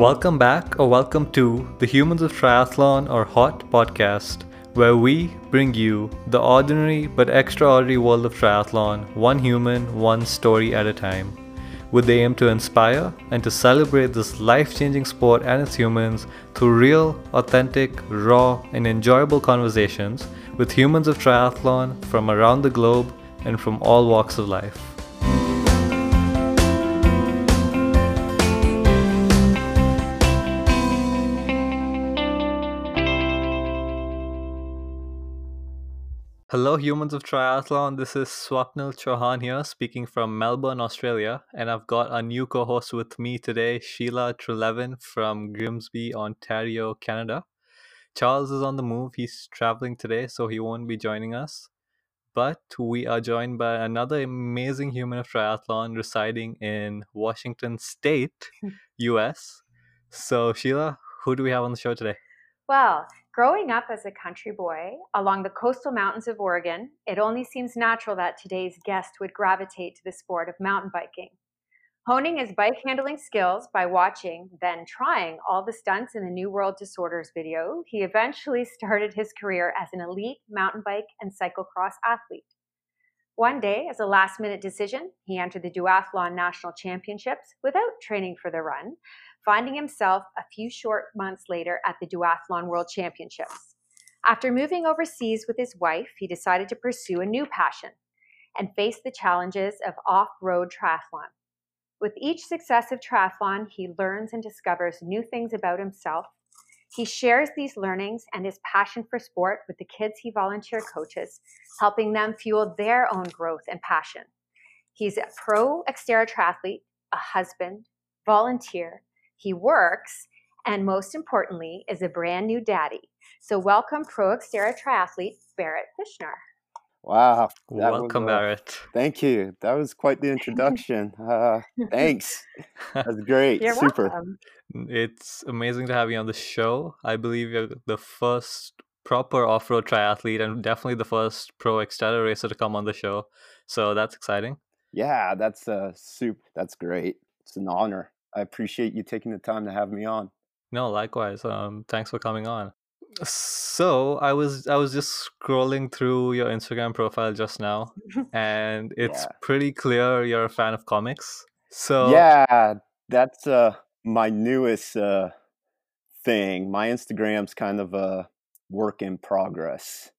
Welcome back, or welcome to the Humans of Triathlon or HOT podcast, where we bring you the ordinary but extraordinary world of triathlon, one human, one story at a time, with the aim to inspire and to celebrate this life changing sport and its humans through real, authentic, raw, and enjoyable conversations with humans of triathlon from around the globe and from all walks of life. Hello, humans of triathlon. This is Swapnil Chauhan here, speaking from Melbourne, Australia, and I've got a new co-host with me today, Sheila Trelevin from Grimsby, Ontario, Canada. Charles is on the move; he's traveling today, so he won't be joining us. But we are joined by another amazing human of triathlon residing in Washington State, US. So, Sheila, who do we have on the show today? Well, growing up as a country boy along the coastal mountains of Oregon, it only seems natural that today's guest would gravitate to the sport of mountain biking. Honing his bike handling skills by watching, then trying all the stunts in the New World Disorders video, he eventually started his career as an elite mountain bike and cyclocross athlete. One day, as a last minute decision, he entered the Duathlon National Championships without training for the run, finding himself a few short months later at the Duathlon World Championships. After moving overseas with his wife, he decided to pursue a new passion and face the challenges of off road triathlon. With each successive triathlon, he learns and discovers new things about himself. He shares these learnings and his passion for sport with the kids he volunteer coaches, helping them fuel their own growth and passion. He's a pro Xterra triathlete, a husband, volunteer, he works, and most importantly, is a brand new daddy. So, welcome, Pro Xterra triathlete Barrett Fishner. Wow. Welcome, was, uh, Barrett. Thank you. That was quite the introduction. Uh, thanks. That's great. You're Super. welcome. It's amazing to have you on the show. I believe you're the first proper off-road triathlete and definitely the first pro Xterra racer to come on the show. So that's exciting. Yeah, that's uh, super. That's great. It's an honor. I appreciate you taking the time to have me on. No, likewise. Um, thanks for coming on. So I was I was just scrolling through your Instagram profile just now, and it's Yeah. pretty clear you're a fan of comics. So Yeah, that's uh, my newest uh, thing. My Instagram's kind of a work in progress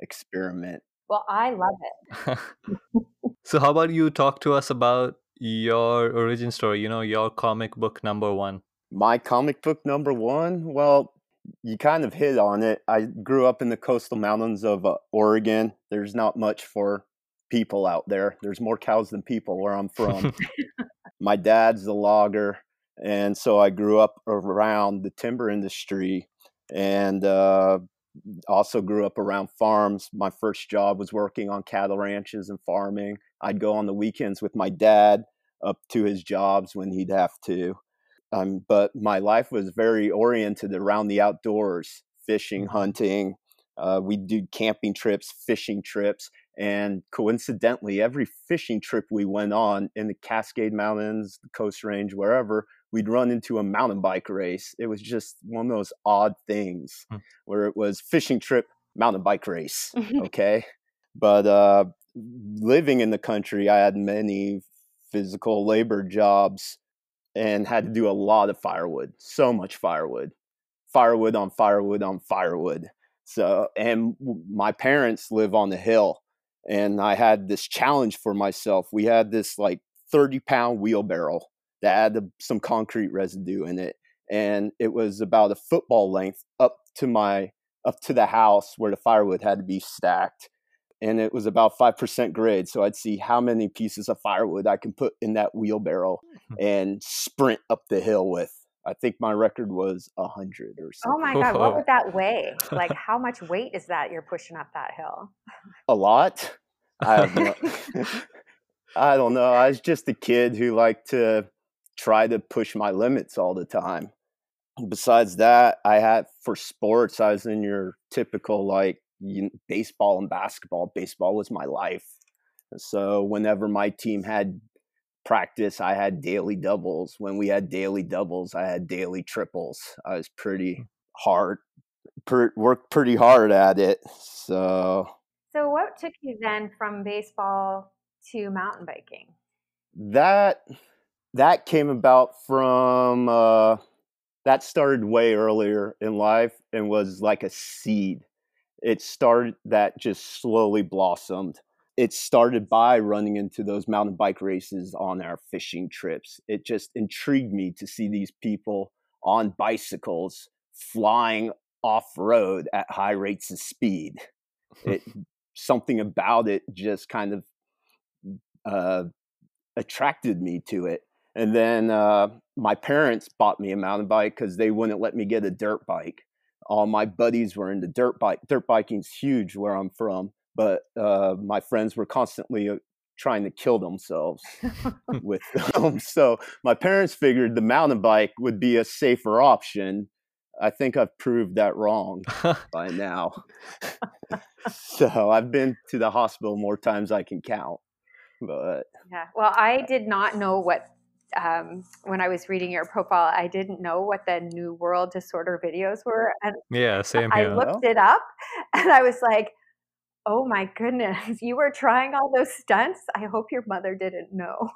experiment. Well, I love it. so how about you talk to us about your origin story? You know, your comic book number one. My comic book number one, well, you kind of hit on it. I grew up in the coastal mountains of uh, Oregon. There's not much for people out there. There's more cows than people where I'm from. My dad's a logger, and so I grew up around the timber industry and uh, also grew up around farms. My first job was working on cattle ranches and farming. I'd go on the weekends with my dad up to his jobs when he'd have to. Um, but my life was very oriented around the outdoors, fishing, Mhm. hunting. Uh, we'd do camping trips, fishing trips, and coincidentally, every fishing trip we went on in the Cascade Mountains, the Coast Range, wherever, we'd run into a mountain bike race. It was just one of those odd things Hmm. where it was fishing trip, mountain bike race. Okay. but uh, living in the country, I had many physical labor jobs and had to do a lot of firewood, so much firewood, firewood on firewood on firewood. So, and my parents live on the hill, and I had this challenge for myself. We had this like 30 pound wheelbarrow that had some concrete residue in it, and it was about a football length up to my up to the house where the firewood had to be stacked and it was about 5% grade so i'd see how many pieces of firewood i can put in that wheelbarrow hmm. and sprint up the hill with i think my record was 100 or something. Oh my God, what would that weigh? Like, how much weight is that you're pushing up that hill? a lot i have no, i don't know i was just a kid who liked to try to push my limits all the time besides that i had for sports i was in your typical like you, baseball and basketball baseball was my life so whenever my team had practice, I had daily doubles. When we had daily doubles, I had daily triples. I was pretty Hmm. hard, per, worked pretty hard at it. So So, what took you then from baseball to mountain biking? that that came about from uh, that started way earlier in life and was like a seed. It started that just slowly blossomed. It started by running into those mountain bike races on our fishing trips. It just intrigued me to see these people on bicycles flying off road at high rates of speed. It something about it just kind of uh, attracted me to it. And then uh, my parents bought me a mountain bike because they wouldn't let me get a dirt bike. All my buddies were into dirt bike. Dirt biking's huge where I'm from, but uh, my friends were constantly uh, trying to kill themselves with them. So my parents figured the mountain bike would be a safer option. I think I've proved that wrong by now. so I've been to the hospital more times I can count. But Yeah. Well, I did not know what um, when I was reading your profile. I didn't know what the New World Disorder videos were, and yeah, same I looked it up, and I was like, "Oh my goodness, you were trying all those stunts." I hope your mother didn't know.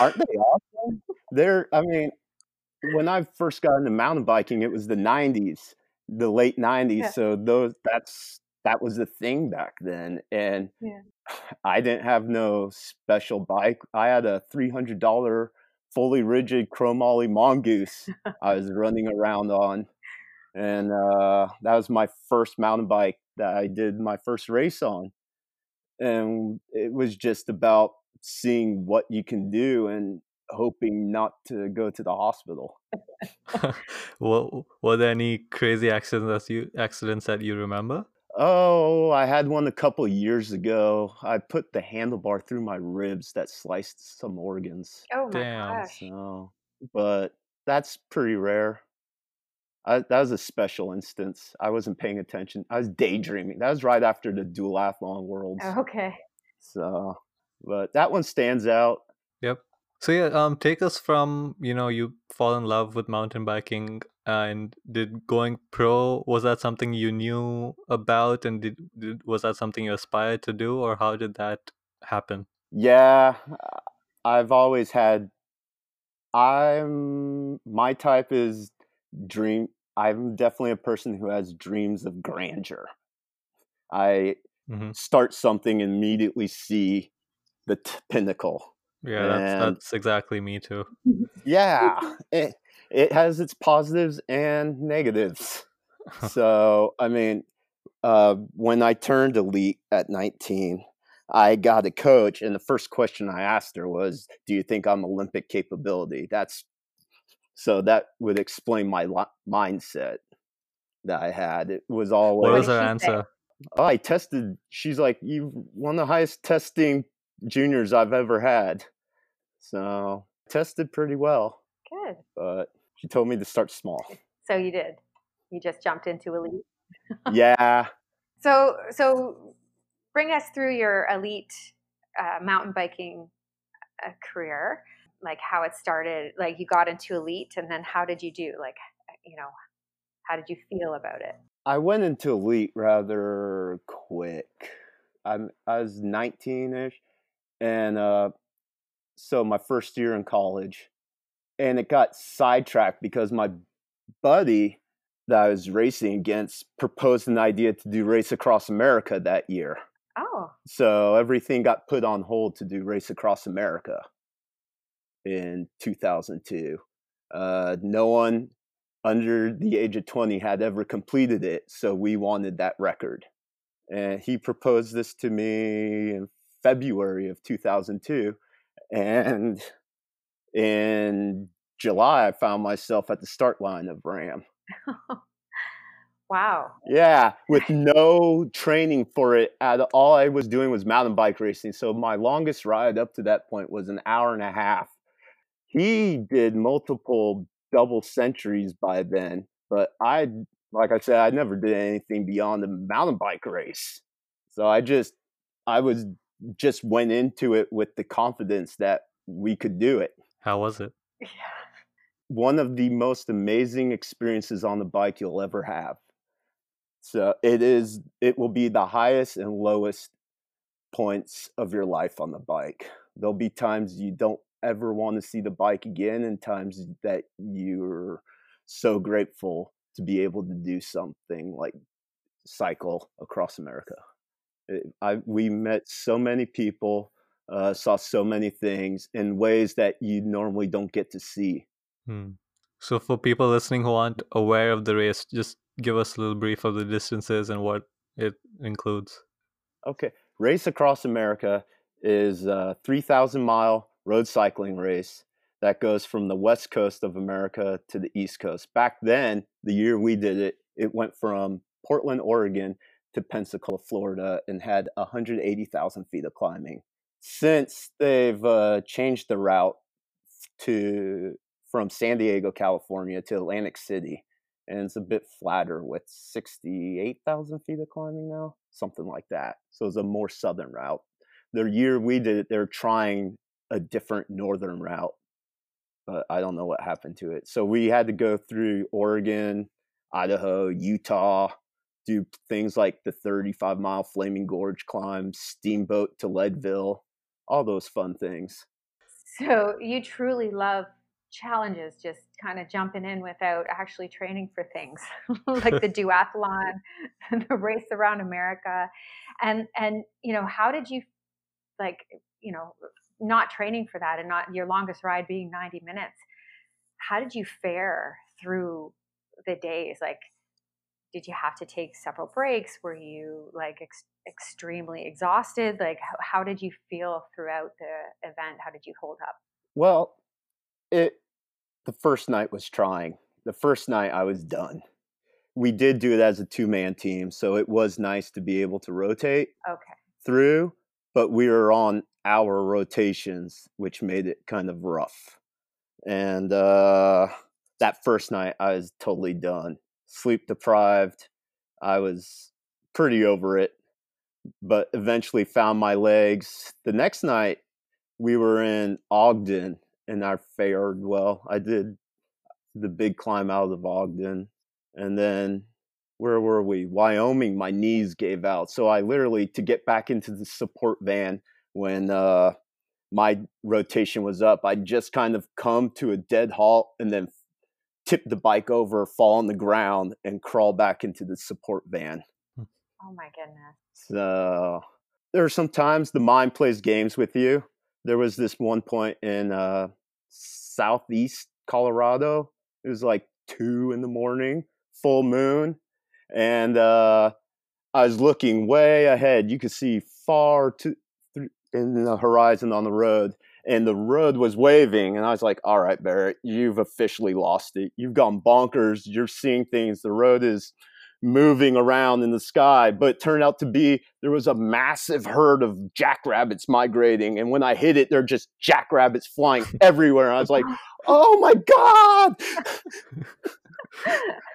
aren't they awesome? They're, I mean, when I first got into mountain biking, it was the 90s, the late 90s. Yeah. So those, that's, that was the thing back then. And Yeah. I didn't have no special bike. I had a $300 fully rigid chromoly mongoose I was running around on. And uh, that was my first mountain bike that I did my first race on. And it was just about seeing what you can do and hoping not to go to the hospital. were, were there any crazy accidents that you accidents that you remember? Oh, I had one a couple years ago. I put the handlebar through my ribs that sliced some organs. Oh my Damn. gosh! So, but that's pretty rare. I, that was a special instance. I wasn't paying attention. I was daydreaming. That was right after the duathlon worlds. Okay. So, but that one stands out. Yep. So yeah, um, take us from you know you fall in love with mountain biking, and did going pro was that something you knew about, and did, did was that something you aspired to do, or how did that happen? Yeah, I've always had. I'm my type is dream. I'm definitely a person who has dreams of grandeur. I hmm start something and immediately see the t- pinnacle. Yeah, that's that's exactly me too. Yeah, it, it has its positives and negatives. so, I mean, uh, when I turned elite at 19, I got a coach, and the first question I asked her was, "Do you think I'm Olympic capability?" That's so that would explain my li- mindset that I had. It was always What was did her answer? "Oh, I tested." She's like, "You one of the highest testing juniors I've ever had." So tested pretty well Good. but she told me to start small. So you did. You just jumped into elite. yeah, So so bring us through your elite uh, mountain biking uh, career, like how it started. Like you got into elite, and then how did you do? Like you know, how did you feel about it? I went into elite rather quick. I'm I was 19ish, and uh, so my first year in college, and it got sidetracked because my buddy that I was racing against proposed an idea to do Race Across America that year. Oh, So everything got put on hold to do Race Across America in 2002. Uh, no one under the age of 20 had ever completed it, so we wanted that record. And he proposed this to me in February of 2002. And in July, I found myself at the start line of RAAM. wow. Yeah, with no training for it at all. I was doing was mountain bike racing. So my longest ride up to that point was an hour and a half. He did multiple double centuries by then, but I, like I said, I never did anything beyond a mountain bike race. So I just, I was just went into it with the confidence that we could do it. How was it? Yeah. One of the most amazing experiences on the bike you'll ever have. So it is it will be the highest and lowest points of your life on the bike. There'll be times you don't ever want to see the bike again and times that you're so grateful to be able to do something like cycle across America. It, I, we met so many people, uh, saw so many things in ways that you normally don't get to see. Hmm. So, for people listening who aren't aware of the race, just give us a little brief of the distances and what it includes. Okay, Race Across America is a 3,000 mile road cycling race that goes from the west coast of America to the east coast. Back then, the year we did it, it went from Portland, Oregon to Pensacola, Florida, and had 180,000 feet of climbing. Since they've uh, changed the route to from San Diego, California to Atlantic City, and it's a bit flatter with 68,000 feet of climbing now, something like that. So it's a more southern route. The year we did it, they're trying a different northern route, but I don't know what happened to it. So we had to go through Oregon, Idaho, Utah, do things like the 35 mile Flaming Gorge climb, steamboat to Leadville, all those fun things. So you truly love challenges, just kind of jumping in without actually training for things like the duathlon, the race around America, and and you know how did you like you know not training for that and not your longest ride being 90 minutes how did you fare through the days like did you have to take several breaks? Were you like ex- extremely exhausted? Like how, how did you feel throughout the event? How did you hold up? Well it the first night was trying. The first night i was done. We did do it as a two-man team so it was nice to be able to rotate okay. through but we were on our rotations, which made it kind of rough. And uh, that first night, I was totally done, sleep deprived. I was pretty over it, but eventually found my legs. The next night, we were in Ogden, and I fared well. I did the big climb out of Ogden, and then where were we? Wyoming, my knees gave out. So I literally, to get back into the support van when uh, my rotation was up, I just kind of come to a dead halt and then tip the bike over, fall on the ground, and crawl back into the support van. Hmm. Oh my goodness. So there are sometimes the mind plays games with you. There was this one point in uh, southeast Colorado. It was like two in the morning, full moon and uh, I was looking way ahead. You could see far to in the horizon on the road, and the road was waving. And I was like, "All right, Barrett, you've officially lost it. You've gone bonkers. You're seeing things. The road is." moving around in the sky, but it turned out to be there was a massive herd of jackrabbits migrating. And when I hit it, they're just jackrabbits flying everywhere. And I was like, oh my God.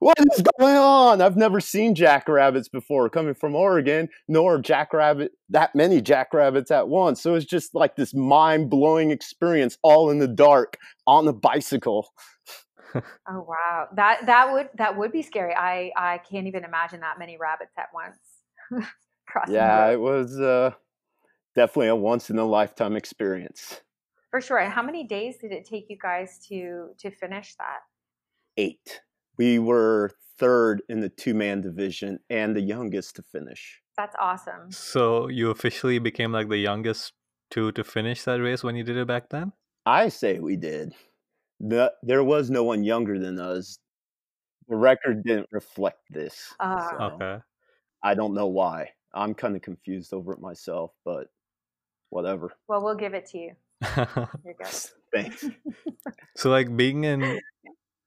what is going on? I've never seen jackrabbits before coming from Oregon, nor jackrabbit that many jackrabbits at once. So it's just like this mind blowing experience, all in the dark on a bicycle. oh wow, that that would that would be scary. I I can't even imagine that many rabbits at once. yeah, it was uh, definitely a once in a lifetime experience. For sure. And how many days did it take you guys to to finish that? Eight we were third in the two man division and the youngest to finish. That's awesome. So you officially became like the youngest two to finish that race when you did it back then? I say we did. The, there was no one younger than us. The record didn't reflect this. Uh, so okay. I don't know why. I'm kind of confused over it myself, but whatever. Well, we'll give it to you. Here you. Thanks. so, like being in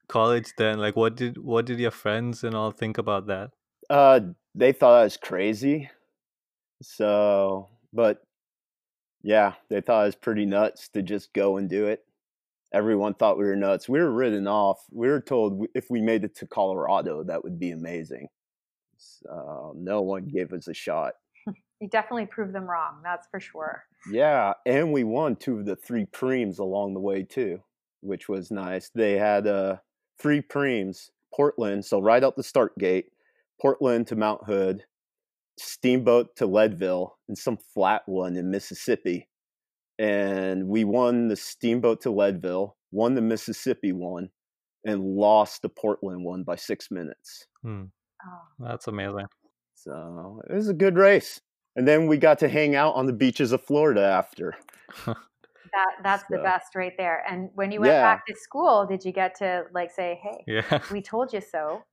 college then? Like what did what did your friends and all think about that? Uh they thought i was crazy. So but yeah they thought i was pretty nuts to just go and do it. Everyone thought we were nuts. We were written off. We were told if we made it to colorado that would be amazing. So no one gave us a shot. You definitely proved them wrong. That's for sure. Yeah, and we won two of the three primes along the way too, which was nice. They had uh, three primes: Portland, so right out the start gate, Portland to Mount Hood, Steamboat to Leadville, and some flat one in Mississippi. And we won the Steamboat to Leadville, won the Mississippi one, and lost the Portland one by six minutes. Hmm. Oh, That's amazing. So it was a good race. And then we got to hang out on the beaches of Florida after. that that's the best right there. And when you went Yeah. back to school, did you get to like say, "Hey, Yeah. we told you so"?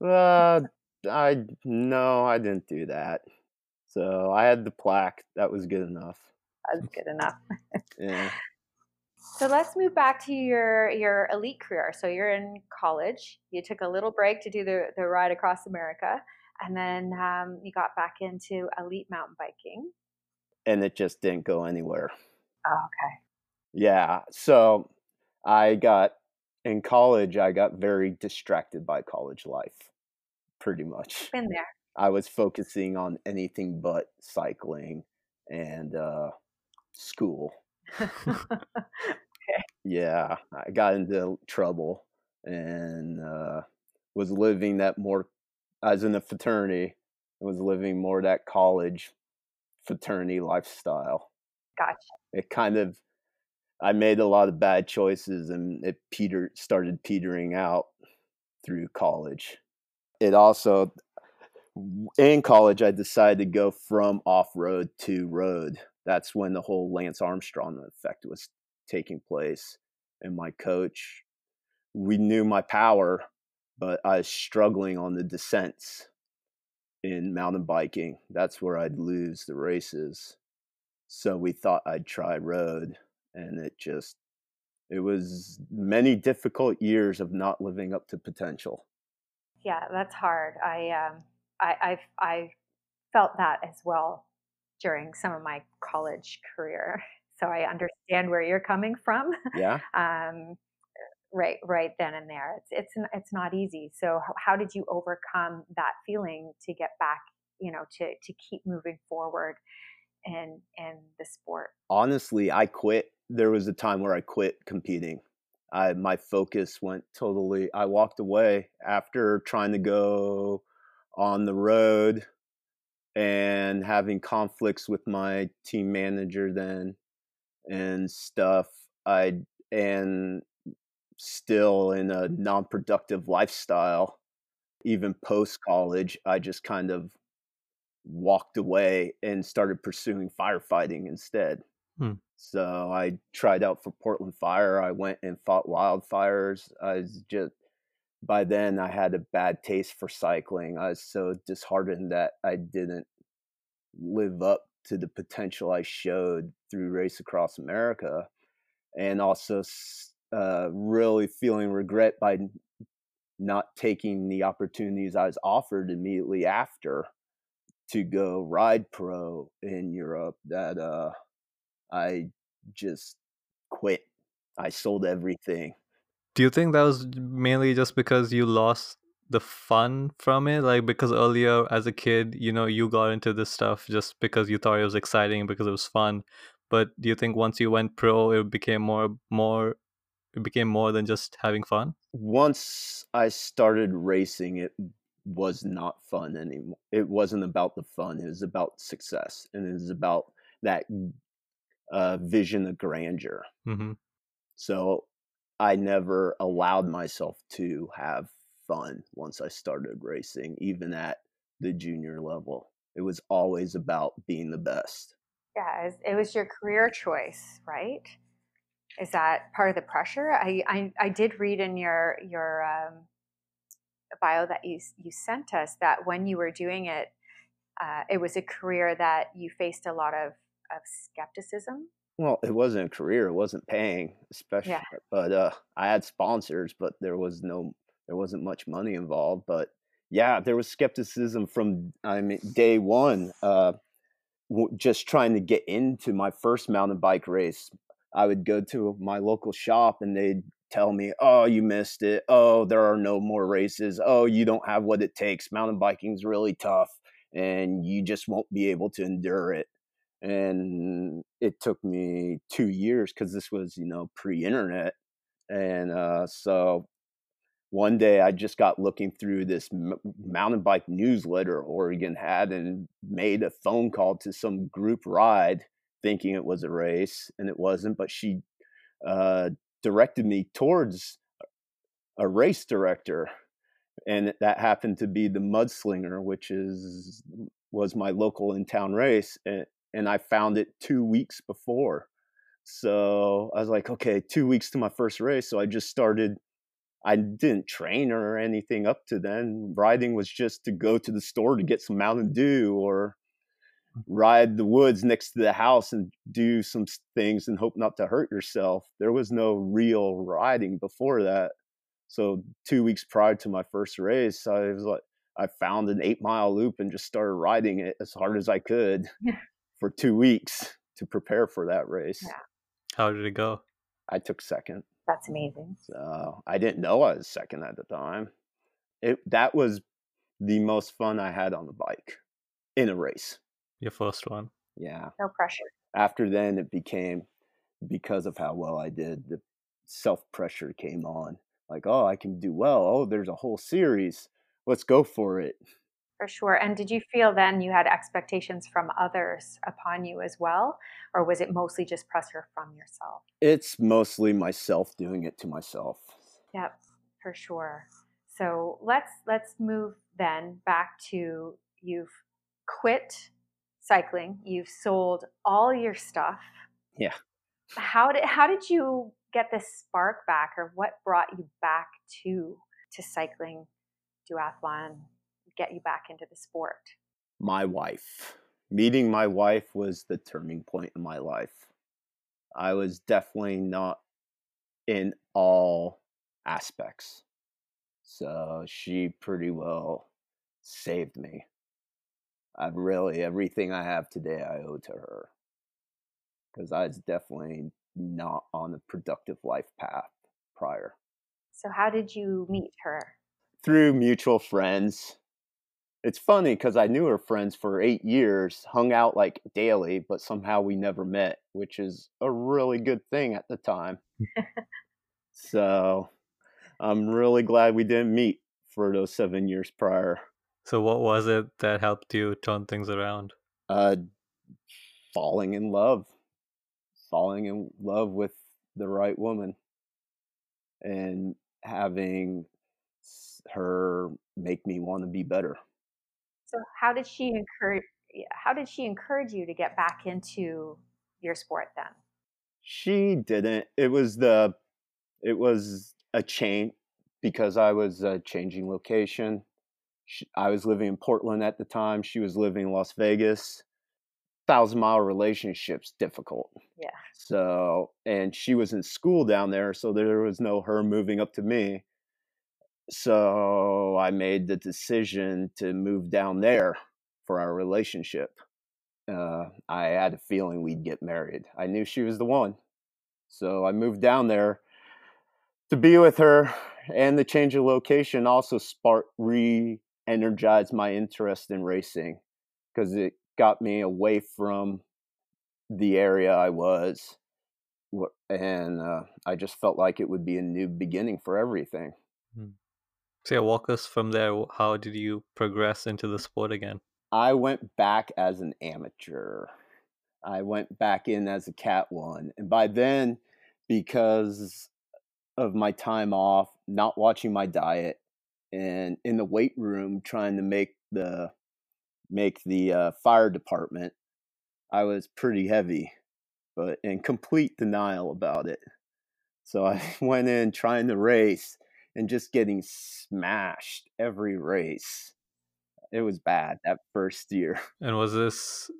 Uh, I no, I didn't do that. So I had the plaque. That was good enough. That's good enough. Yeah. So let's move back to your your elite career. So you're in college. You took a little break to do the the ride across America, and then um, you got back into elite mountain biking. And it just didn't go anywhere. Oh, okay. Yeah. So I got in college. I got very distracted by college life. Pretty much. Been there. I was focusing on anything but cycling and uh, school. yeah, I got into trouble and uh, was living that more. I was in a fraternity. I was living more that college fraternity lifestyle. Gotcha. It kind of, I made a lot of bad choices, and it peter started petering out through college. It also, in college, I decided to go from off road to road. That's when the whole Lance Armstrong effect was taking place. And my coach, we knew my power, but I was struggling on the descents in mountain biking. That's where I'd lose the races. So we thought I'd try road, and it just, it was many difficult years of not living up to potential. Yeah, that's hard. I um, I I've, I felt that as well during some of my college career. So I understand where you're coming from. Yeah. um, right, right then and there. It's it's it's not easy. So how did you overcome that feeling to get back? You know, to to keep moving forward in in the sport. honestly, I quit. There was a time where I quit competing. I my focus went totally. I walked away after trying to go on the road and having conflicts with my team manager then and stuff. I and still in a non-productive lifestyle. Even post college, I just kind of walked away and started pursuing firefighting instead. So I tried out for Portland Fire. I went and fought wildfires. I was just by then I had a bad taste for cycling. I was so disheartened that I didn't live up to the potential I showed through Race Across America, and also uh, really feeling regret by not taking the opportunities I was offered immediately after to go ride pro in Europe. That uh, I just quit. I sold everything. Do you think that was mainly just because you lost the fun from it? Like because earlier as a kid, you know, you got into this stuff just because you thought it was exciting because it was fun. But do you think once you went pro, it became more more it became more than just having fun? Once I started racing, it was not fun anymore. It wasn't about the fun. It was about success, and it was about that uh, vision of grandeur. hmm So I never allowed myself to have fun once I started racing, even at the junior level. It was always about being the best. Yeah, it was, it was your career choice, right? Is that part of the pressure? I I, I did read in your your um, bio that you you sent us that when you were doing it, uh, it was a career that you faced a lot of of skepticism. Well, it wasn't a career; it wasn't paying, especially. But uh, I had sponsors, but there was no, there wasn't much money involved. But yeah, there was skepticism from I mean day one. Uh, just trying to get into my first mountain bike race, I would go to my local shop and they'd tell me, "Oh, you missed it. Oh, there are no more races. Oh, you don't have what it takes. Mountain biking's really tough." and you just won't be able to endure it. And it took me two years because this was, you know, pre internet. And uh, so one day I just got looking through this m- mountain bike newsletter Oregon had and made a phone call to some group ride thinking it was a race and it wasn't, but she uh, directed me towards a race director and that happened to be the mudslinger which is was my local in town race and, and i found it two weeks before. So i was like okay two weeks to my first race so i just started i didn't train or anything up to then. Riding was just to go to the store to get some mountain dew or ride the woods next to the house and do some things and hope not to hurt yourself there was no real riding before that so two weeks prior to my first race, I was like, I found an eight mile loop and just started riding it as hard as I could Yeah. for two weeks to prepare for that race. Yeah. How did it go? I took second. That's amazing. So I didn't know I was second at the time. It that was the most fun I had on the bike in a race. Your first one. Yeah. No pressure. After then, it became because of how well I did. The self pressure came on. Like, oh, I can do well. Oh, there's a whole series. Let's go for it. For sure. And did you feel then you had expectations from others upon you as well? Or was it mostly just pressure from yourself? It's mostly myself doing it to myself. Yep, for sure. So let's let's move then back to you've quit cycling, you've sold all your stuff. Yeah. How did how did you get this spark back or what brought you back to to cycling, duathlon, get you back into the sport? My wife. Meeting my wife was the turning point in my life. I was definitely not in all aspects. So she pretty well saved me. I really, everything I have today, I owe to her. Because I was definitely not on a productive life path prior. So how did you meet her? Through mutual friends. It's funny because I knew her friends for eight years, hung out like daily, but somehow we never met, which is a really good thing at the time. so I'm really glad we didn't meet for those seven years prior. So, what was it that helped you turn things around? Uh, falling in love, falling in love with the right woman, and having her make me want to be better. So how did she encourage how did she encourage you to get back into your sport then? She didn't. It was the, it was a change because I was uh, changing location. She, I was living in Portland at the time. She was living in Las Vegas. Thousand mile relationships difficult. Yeah. So, and she was in school down there, so there was no her moving up to me. So I made the decision to move down there for our relationship. Uh, I had a feeling we'd get married. I knew she was the one. So I moved down there to be with her, and the change of location also sparked re energized my interest in racing because it got me away from the area I was. And uh, I just felt like it would be a new beginning for everything. So, yeah, walk us from there. How did you progress into the sport again? I went back as an amateur. I went back in as a cat one. And by then, because of my time off, not watching my diet, and in the weight room trying to make the make the uh, fire department, I was pretty heavy, but in complete denial about it. So I went in trying to race and just getting smashed every race. It was bad that first year. And was this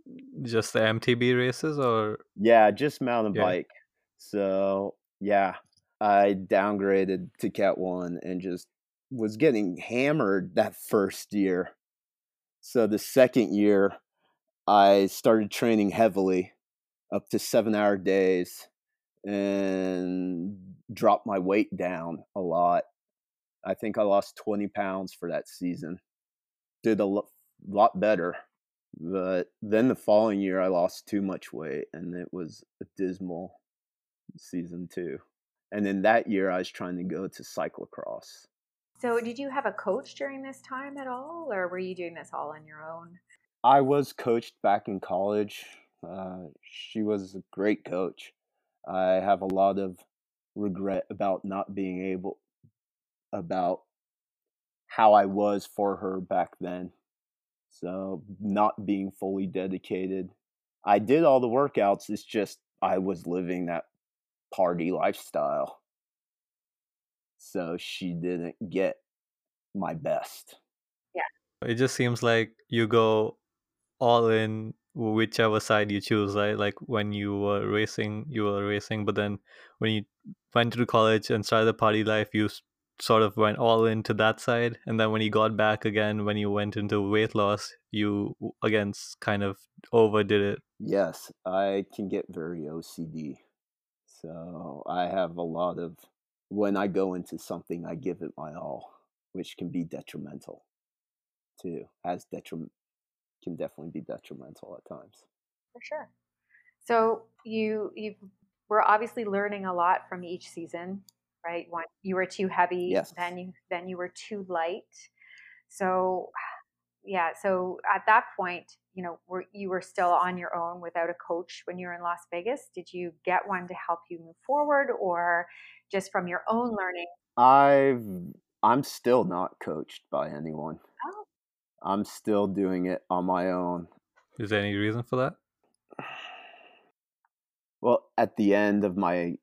just the MTB races or? Yeah, just mountain Yeah. bike. So yeah, I downgraded to Cat One and just was getting hammered that first year. So the second year, I started training heavily, up to seven hour days, and dropped my weight down a lot. I think I lost 20 pounds for that season. Did a lo- lot better. But then the following year, I lost too much weight, and it was a dismal season two. And then that year, I was trying to go to cyclocross. So, did you have a coach during this time at all, or were you doing this all on your own? I was coached back in college. Uh, she was a great coach. I have a lot of regret about not being able, about how I was for her back then. So, not being fully dedicated. I did all the workouts, it's just I was living that party lifestyle. So, she didn't get my best. Yeah. It just seems like you go all in whichever side you choose, right? Like when you were racing, you were racing, but then when you went to college and started the party life, you sort of went all into that side. And then when you got back again, when you went into weight loss, you w- again kind of overdid it. Yes, I can get very OCD. So I have a lot of, when I go into something, I give it my all, which can be detrimental too. As detriment, can definitely be detrimental at times. For sure. So you you were obviously learning a lot from each season, right? One, you were too heavy, Yes. then you then you were too light. So yeah, so at that point, you know, were you were still on your own without a coach when you were in Las Vegas? Did you get one to help you move forward or just from your own learning? I've, I'm still not coached by anyone. Oh, I'm still doing it on my own. Is there any reason for that? Well, at the end of my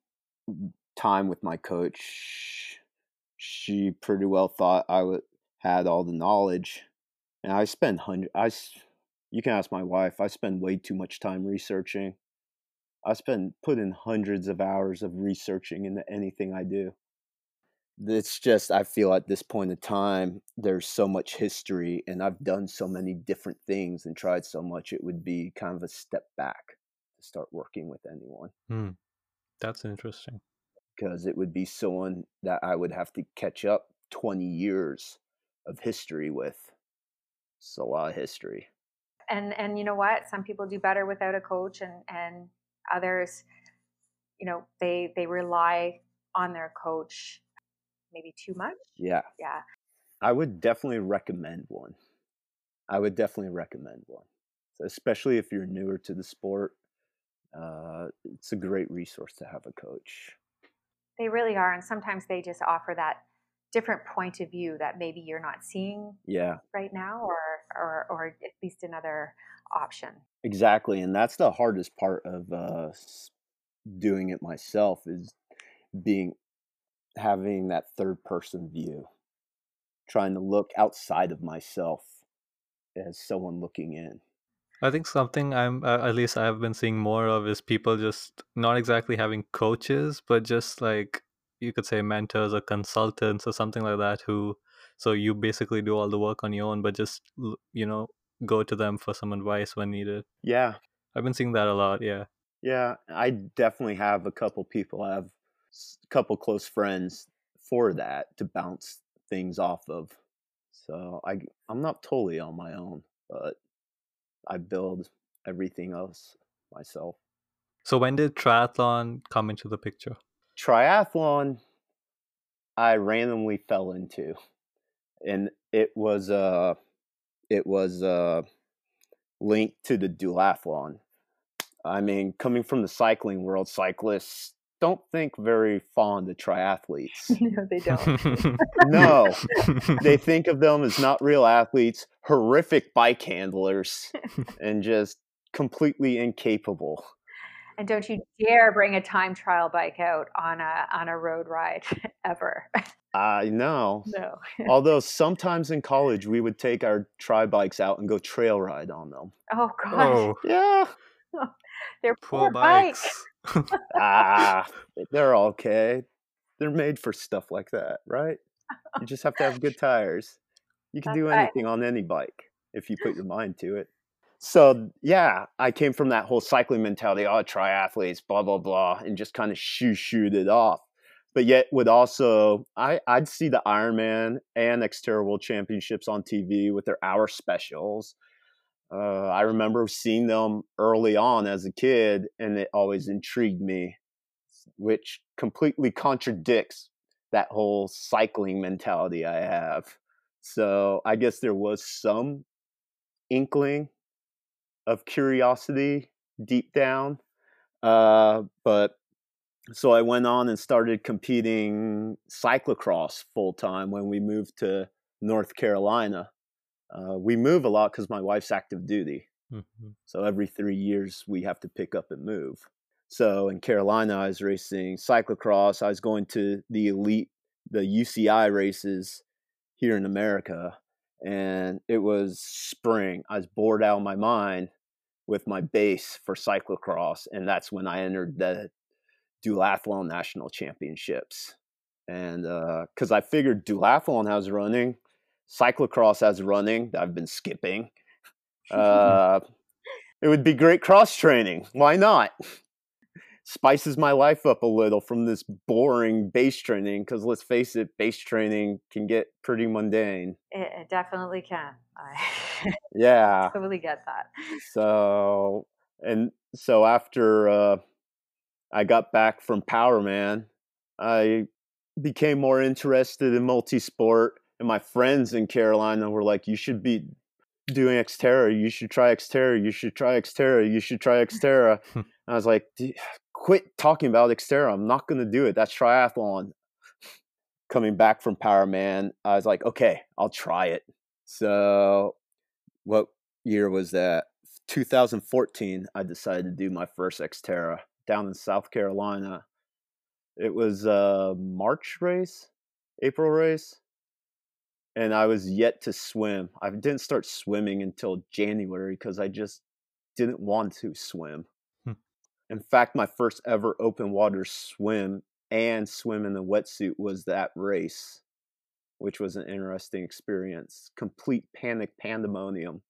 time with my coach, she pretty well thought I would had all the knowledge, and I spend hundred. I you can ask my wife. I spend way too much time researching. I spend put in hundreds of hours of researching into anything I do. It's just I feel at this point in time there's so much history, and I've done so many different things and tried so much. It would be kind of a step back to start working with anyone Hmm. That's interesting. because it would be someone that I would have to catch up 20 years of history with. It's a lot of history. and and you know what? Some people do better without a coach and and others you know, they they rely on their coach maybe too much. Yeah. Yeah. I would definitely recommend one. I would definitely recommend one, so especially if you're newer to the sport. Uh, it's a great resource to have a coach. They really are. And sometimes they just offer that different point of view that maybe you're not seeing Yeah, right now or or or at least another option. exactly, and that's the hardest part of uh, doing it myself is being having that third person view, trying to look outside of myself as someone looking in. I think something I'm uh, at least I've been seeing more of is people just not exactly having coaches, but just like you could say mentors or consultants or something like that. Who so you basically do all the work on your own, but just you know go to them for some advice when needed. Yeah, I've been seeing that a lot. Yeah. yeah, I definitely have a couple people. I have a couple close friends for that to bounce things off of. So I I'm not totally on my own, but I build everything else myself. So when did triathlon come into the picture? Triathlon I randomly fell into and it was uh it was uh linked to the duathlon. I mean, coming from the cycling world, cyclists don't think very fond of triathletes. no, they don't. no, they think of them as not real athletes, horrific bike handlers, and just completely incapable. And don't you dare bring a time trial bike out on a on a road ride ever. I know. no. Although sometimes in college we would take our tri bikes out and go trail ride on them. Oh gosh. oh, Yeah. They're poor poor bikes. bikes. Ah, they're okay. They're made for stuff like that, right? You just have to have good tires. You can That's do right. anything on any bike if you put your mind to it. So yeah, I came from that whole cycling mentality. Oh, triathletes, blah blah blah, and just kind of shoo shooed it off. but yet would also I I'd see the Ironman and Xterra World Championships on TV with their hour specials. Uh, I remember seeing them early on as a kid, and it always intrigued me, which completely contradicts that whole cycling mentality I have. So I guess there was some inkling of curiosity deep down, uh, but so I went on and started competing cyclocross full time when we moved to North Carolina. Uh, we move a lot because my wife's active duty. Mm-hmm. So every three years we have to pick up and move. So in Carolina, I was racing cyclocross. I was going to the elite, the UCI races here in America. And it was spring. I was bored out of my mind with my base for cyclocross. And that's when I entered the duathlon national championships. And because uh, I figured duathlon has running, cyclocross has running I've been skipping. Uh, it would be great cross training. Why not? Spices my life up a little from this boring base training because let's face it, base training can get pretty mundane. It, it definitely can. I yeah, totally get that. So and so after uh, I got back from Powerman, I became more interested in multi-sport and my friends in Carolina were like, "You should be doing Xterra. You should try Xterra. You should try Xterra. You should try Xterra." I was like, "Quit talking about Xterra. I'm not going to do it. That's triathlon." Coming back from Powerman, I was like, "Okay, I'll try it." So, what year was that? 2014. I decided to do my first Xterra down in South Carolina. It was a March race, April race, and I was yet to swim. I didn't start swimming until January because I just didn't want to swim. In fact, my first ever open water swim and swim in a wetsuit was that race, which was an interesting experience. Complete panic pandemonium.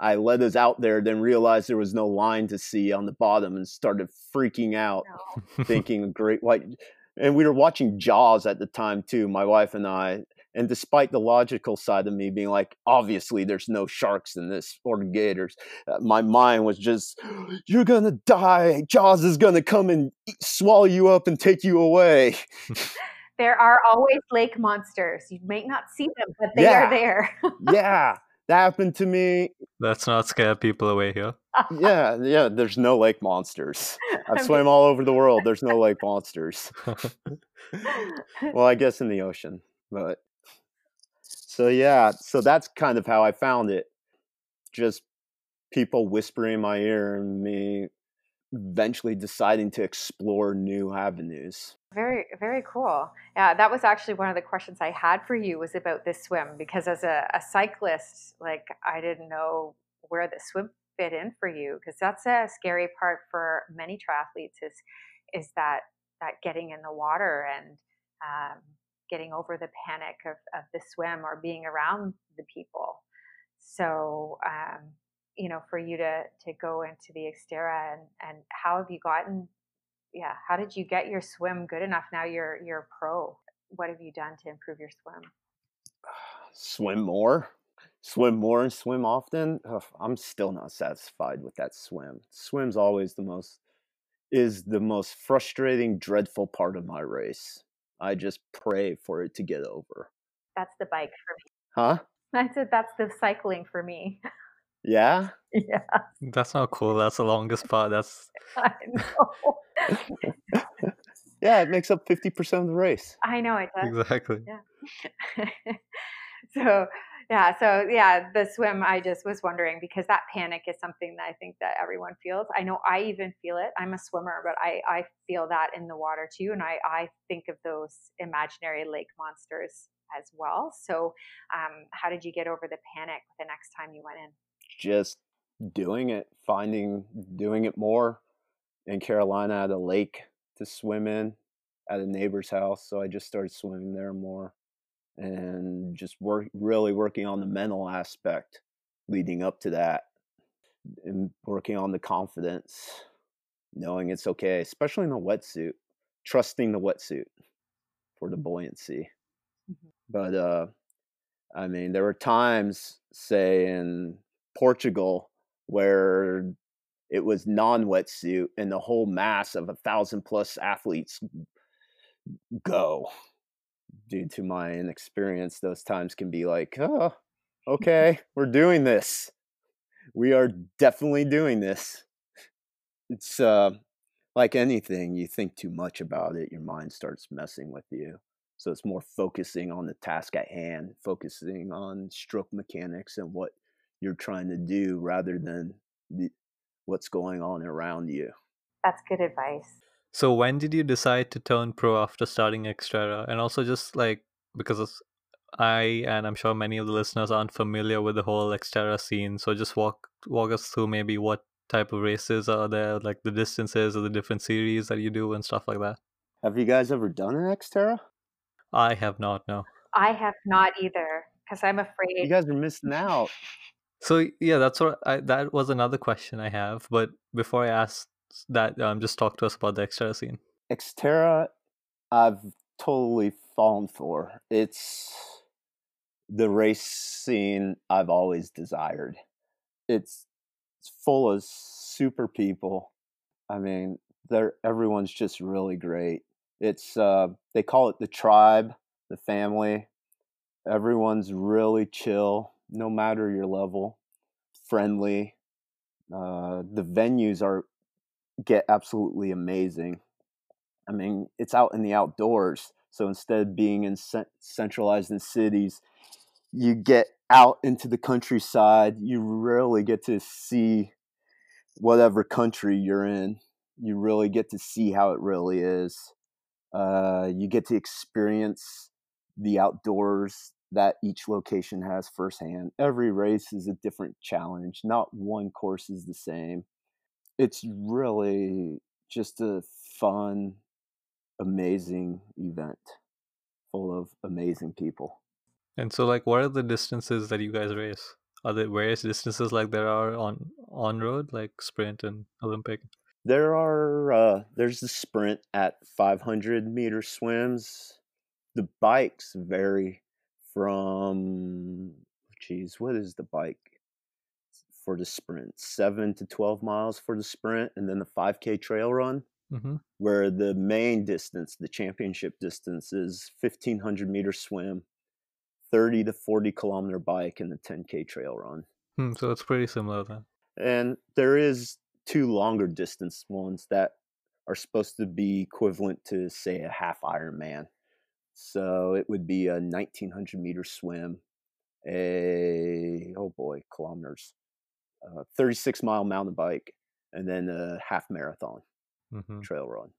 I let us out there, then realized there was no line to see on the bottom and started freaking out, no. thinking a great white. And we were watching Jaws at the time too, my wife and I. And despite the logical side of me being like, obviously there's no sharks in this or gators, uh, my mind was just, you're gonna die. Jaws is gonna come and eat, swallow you up and take you away. there are always lake monsters. You may not see them, but they yeah. are there. yeah. That happened to me. Let's not scare people away here. yeah, yeah. There's no lake monsters. I've swam all over the world. There's no lake monsters. well, I guess in the ocean, but so yeah. So that's kind of how I found it. Just people whispering in my ear and me eventually deciding to explore new avenues. Very, very cool. Yeah, that was actually one of the questions I had for you was about this swim because as a, a cyclist, like I didn't know where the swim fit in for you because that's a scary part for many triathletes is is that that getting in the water and um, getting over the panic of, of the swim or being around the people. So um, you know, for you to to go into the Xterra and and how have you gotten? Yeah, how did you get your swim good enough? Now you're you're a pro. What have you done to improve your swim? Swim more, swim more, and swim often. Ugh, I'm still not satisfied with that swim. Swim's always the most is the most frustrating, dreadful part of my race. I just pray for it to get over. That's the bike for me. Huh? I said that's the cycling for me. Yeah. Yeah. That's not cool. That's the longest part. That's. I know. yeah, it makes up fifty percent of the race. I know it does. Exactly. Yeah. so yeah, so yeah, the swim. I just was wondering because that panic is something that I think that everyone feels. I know I even feel it. I'm a swimmer, but I I feel that in the water too, and I I think of those imaginary lake monsters as well. So, um, how did you get over the panic the next time you went in? just doing it, finding doing it more. In Carolina, had a lake to swim in at a neighbor's house, so I just started swimming there more, and just work really working on the mental aspect leading up to that, and working on the confidence, knowing it's okay, especially in a wetsuit, trusting the wetsuit. for the buoyancy. Mm-hmm. But uh, I mean, there were times, say in Portugal, where it was non-wetsuit and the whole mass of a thousand plus athletes go due to my inexperience those times can be like oh okay we're doing this. We are definitely doing this. It's uh like anything you think too much about it your mind starts messing with you. So it's more focusing on the task at hand focusing on stroke mechanics and what you're trying to do rather than the, what's going on around you. That's good advice so when did you decide to turn pro after starting Xterra? And also just like because I and I'm sure many of the listeners aren't familiar with the whole Xterra scene. So just walk walk us through maybe what type of races are there, like the distances or the different series that you do and stuff like that. Have you guys ever done an Xterra? I have not, no. I have not either because I'm afraid. You guys are missing out. So yeah, that's what I, that was another question I have. But before I ask that um, just talk to us about the Xterra scene. Xterra, I've totally fallen for. It's the race scene I've always desired. It's it's full of super people. I mean, they're everyone's just really great. It's uh, they call it the tribe, the family. Everyone's really chill, no matter your level, friendly. Uh, the venues are get absolutely amazing. I mean, it's out in the outdoors. So instead of being in centralized in cities, you get out into the countryside. You really get to see whatever country you're in. You really get to see how it really is. Uh, you get to experience the outdoors that each location has firsthand. Every race is a different challenge. Not one course is the same it's really just a fun, amazing event full of amazing people. And so, like, what are the distances that you guys race? Are there various distances like there are on on road, like sprint and Olympic? There are. Uh, there's the sprint at 500 meter swims. The bikes vary from. Geez, what is the bike? For the sprint, seven to 12 miles for the sprint, and then the 5K trail run, mm-hmm. where the main distance, the championship distance, is 1500 meter swim, 30 to 40 kilometer bike, and the 10K trail run. Hmm, so it's pretty similar then. And there is two longer distance ones that are supposed to be equivalent to, say, a half Ironman. So it would be a 1900 meter swim, a oh boy, kilometers, 36 mile mountain bike, and then a half marathon mm-hmm. trail run.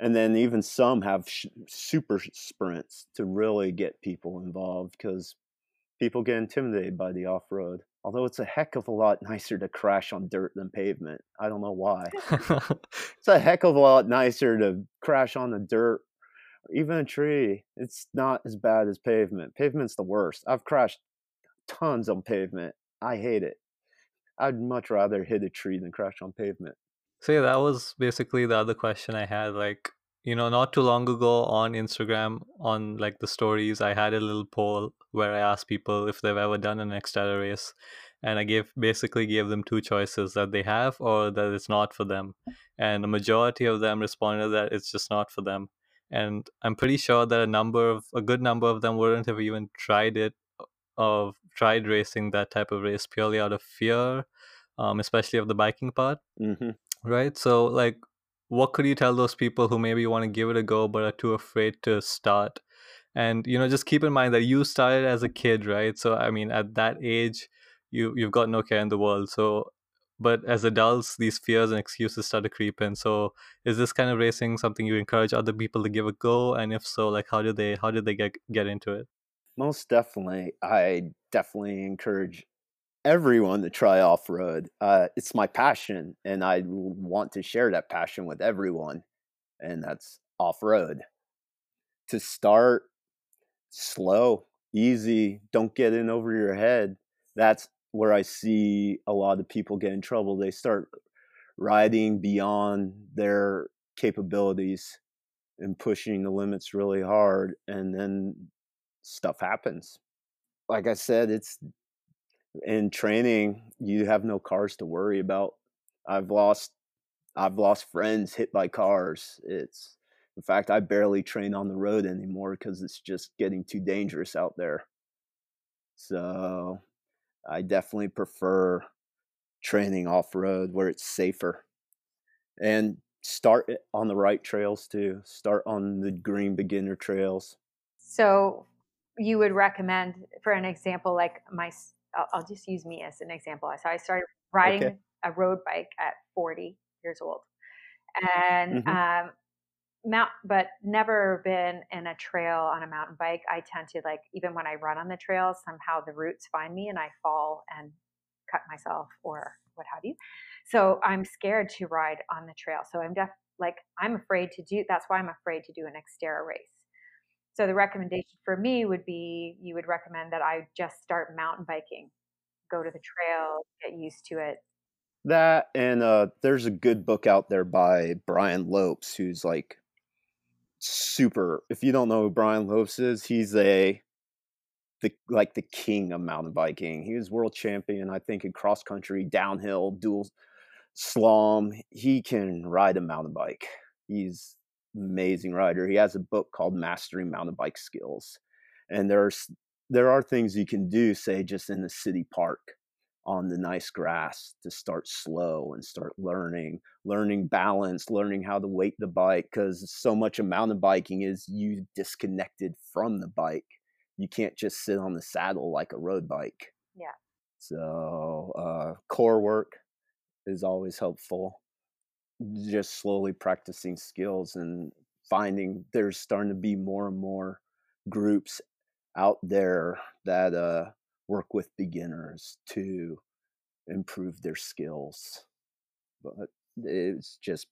And then even some have sh- super sprints to really get people involved because people get intimidated by the off road. Although it's a heck of a lot nicer to crash on dirt than pavement. I don't know why. it's a heck of a lot nicer to crash on the dirt, even a tree. It's not as bad as pavement. Pavement's the worst. I've crashed tons on pavement. I hate it. I'd much rather hit a tree than crash on pavement. So yeah, that was basically the other question I had. Like, you know, not too long ago on Instagram, on like the stories, I had a little poll where I asked people if they've ever done an Xterra race, and I gave basically gave them two choices that they have or that it's not for them, and the majority of them responded that it's just not for them. And I'm pretty sure that a number of a good number of them wouldn't have even tried it of tried racing that type of race purely out of fear, um, especially of the biking part. Mm-hmm. Right. So, like, what could you tell those people who maybe want to give it a go but are too afraid to start? And you know, just keep in mind that you started as a kid, right? So, I mean, at that age, you you've got no care in the world. So, but as adults, these fears and excuses start to creep in. So, is this kind of racing something you encourage other people to give a go? And if so, like, how do they how did they get get into it? Most definitely. I definitely encourage everyone to try off road. Uh, it's my passion, and I want to share that passion with everyone, and that's off road. To start slow, easy, don't get in over your head. That's where I see a lot of people get in trouble. They start riding beyond their capabilities and pushing the limits really hard and then stuff happens. Like i said it's in training you have no cars to worry about. I've lost i've lost friends hit by cars. It's in fact i barely train on the road anymore because it's just getting too dangerous out there. So i definitely prefer training off road where it's safer. And start eh, on the right trails too. Start on the green beginner trails. So you would recommend, for an example, like my, I'll just use me as an example. So I started riding okay. a road bike at 40 years old, and mm-hmm. um, mount, but never been in a trail on a mountain bike. I tend to like even when I run on the trails, somehow the roots find me and I fall and cut myself or what have you. So I'm scared to ride on the trail. So I'm def like I'm afraid to do that's why I'm afraid to do an Xterra race. So the recommendation for me would be you would recommend that I just start mountain biking, go to the trail, get used to it. That and uh, there's a good book out there by Brian Lopes, who's like super. If you don't know who Brian Lopes is, he's a the like the king of mountain biking. He was world champion, I think, in cross country, downhill, dual slalom. He can ride a mountain bike. He's amazing rider. He has a book called Mastering Mountain Bike Skills. And there's there are things you can do, say just in the city park on the nice grass to start slow and start learning, learning balance, learning how to weight the bike because so much of mountain biking is you disconnected from the bike. You can't just sit on the saddle like a road bike. Yeah. So uh, core work, is always helpful. Just slowly practicing skills and finding there's starting to be more and more groups out there that uh, work with beginners to improve their skills. But it's just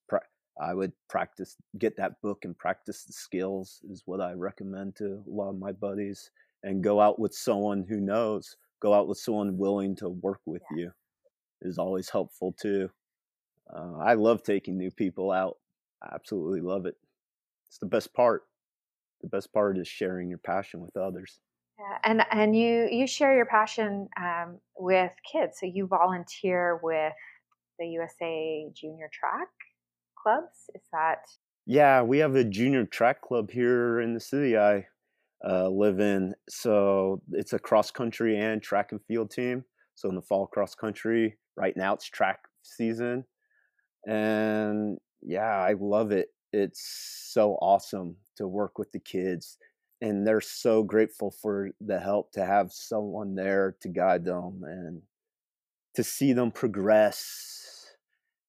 I would practice, get that book and practice the skills is what I recommend to a lot of my buddies, and go out with someone who knows. Go out with someone willing to work with yeah. you is always helpful too. Uh, I love taking new people out. I absolutely love it. It's the best part. The best part is sharing your passion with others. Yeah, and and you you share your passion um, with kids. So you volunteer with the USA Junior Track clubs. Is that? Yeah, we have a junior track club here in the city I uh, live in. So it's a cross country and track and field team. So in the fall cross country, right now it's track season. And yeah, I love it. It's so awesome to work with the kids. And they're so grateful for the help to have someone there to guide them and to see them progress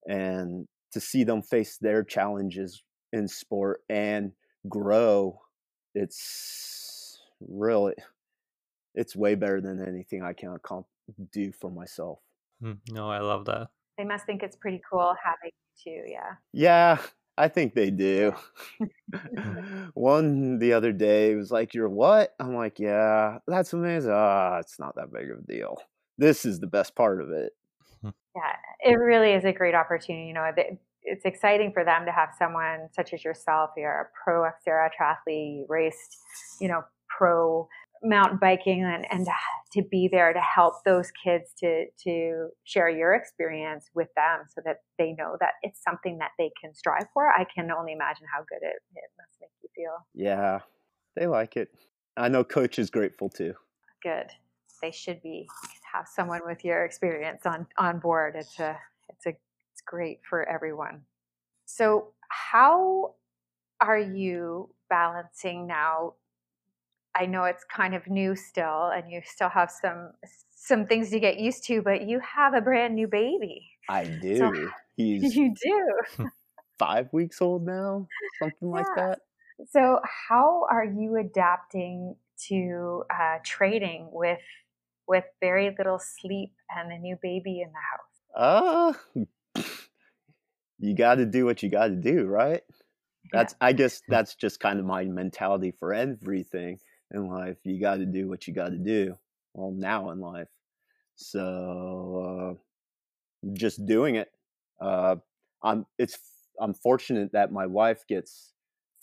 and to see them face their challenges in sport and grow. It's really, it's way better than anything I can do for myself. Mm, no, I love that. They must think it's pretty cool having you too, yeah. Yeah, I think they do. One the other day was like, You're what? I'm like, Yeah, that's amazing. Ah, oh, it's not that big of a deal. This is the best part of it. Yeah, it really is a great opportunity. You know, it's exciting for them to have someone such as yourself. You're a pro Xterra triathlete, you raced, you know, pro mountain biking and, and to be there to help those kids to to share your experience with them so that they know that it's something that they can strive for. I can only imagine how good it, it must make you feel. Yeah they like it. I know coach is grateful too. Good. They should be. Have someone with your experience on on board. It's a it's a it's great for everyone. So how are you balancing now I know it's kind of new still, and you still have some some things to get used to, but you have a brand new baby. I do. So, He's you do five weeks old now, something yeah. like that. So, how are you adapting to uh, trading with with very little sleep and a new baby in the house? Uh, you got to do what you got to do, right? That's yeah. I guess that's just kind of my mentality for everything in life. You got to do what you got to do. Well, now in life, so uh, just doing it. Uh, I'm it's I'm fortunate that my wife gets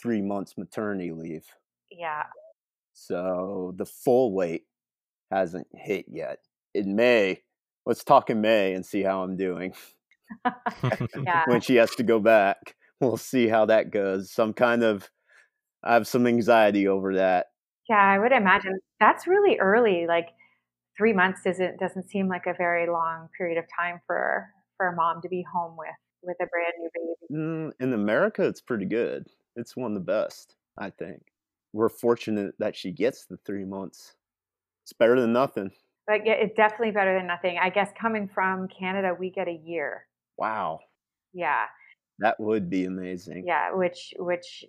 three months maternity leave. Yeah. So the full weight hasn't hit yet. In May, let's talk in May and see how I'm doing. Yeah. when she has to go back, we'll see how that goes. Some kind of, I have some anxiety over that. Yeah, I would imagine that's really early. Like three months doesn't doesn't seem like a very long period of time for for a mom to be home with with a brand new baby. Mm, In America, it's pretty good. It's one of the best, I think. We're fortunate that she gets the three months. It's better than nothing. But yeah, it's definitely better than nothing. I guess coming from Canada, we get a year. Wow, Yeah, that would be amazing. yeah. Which which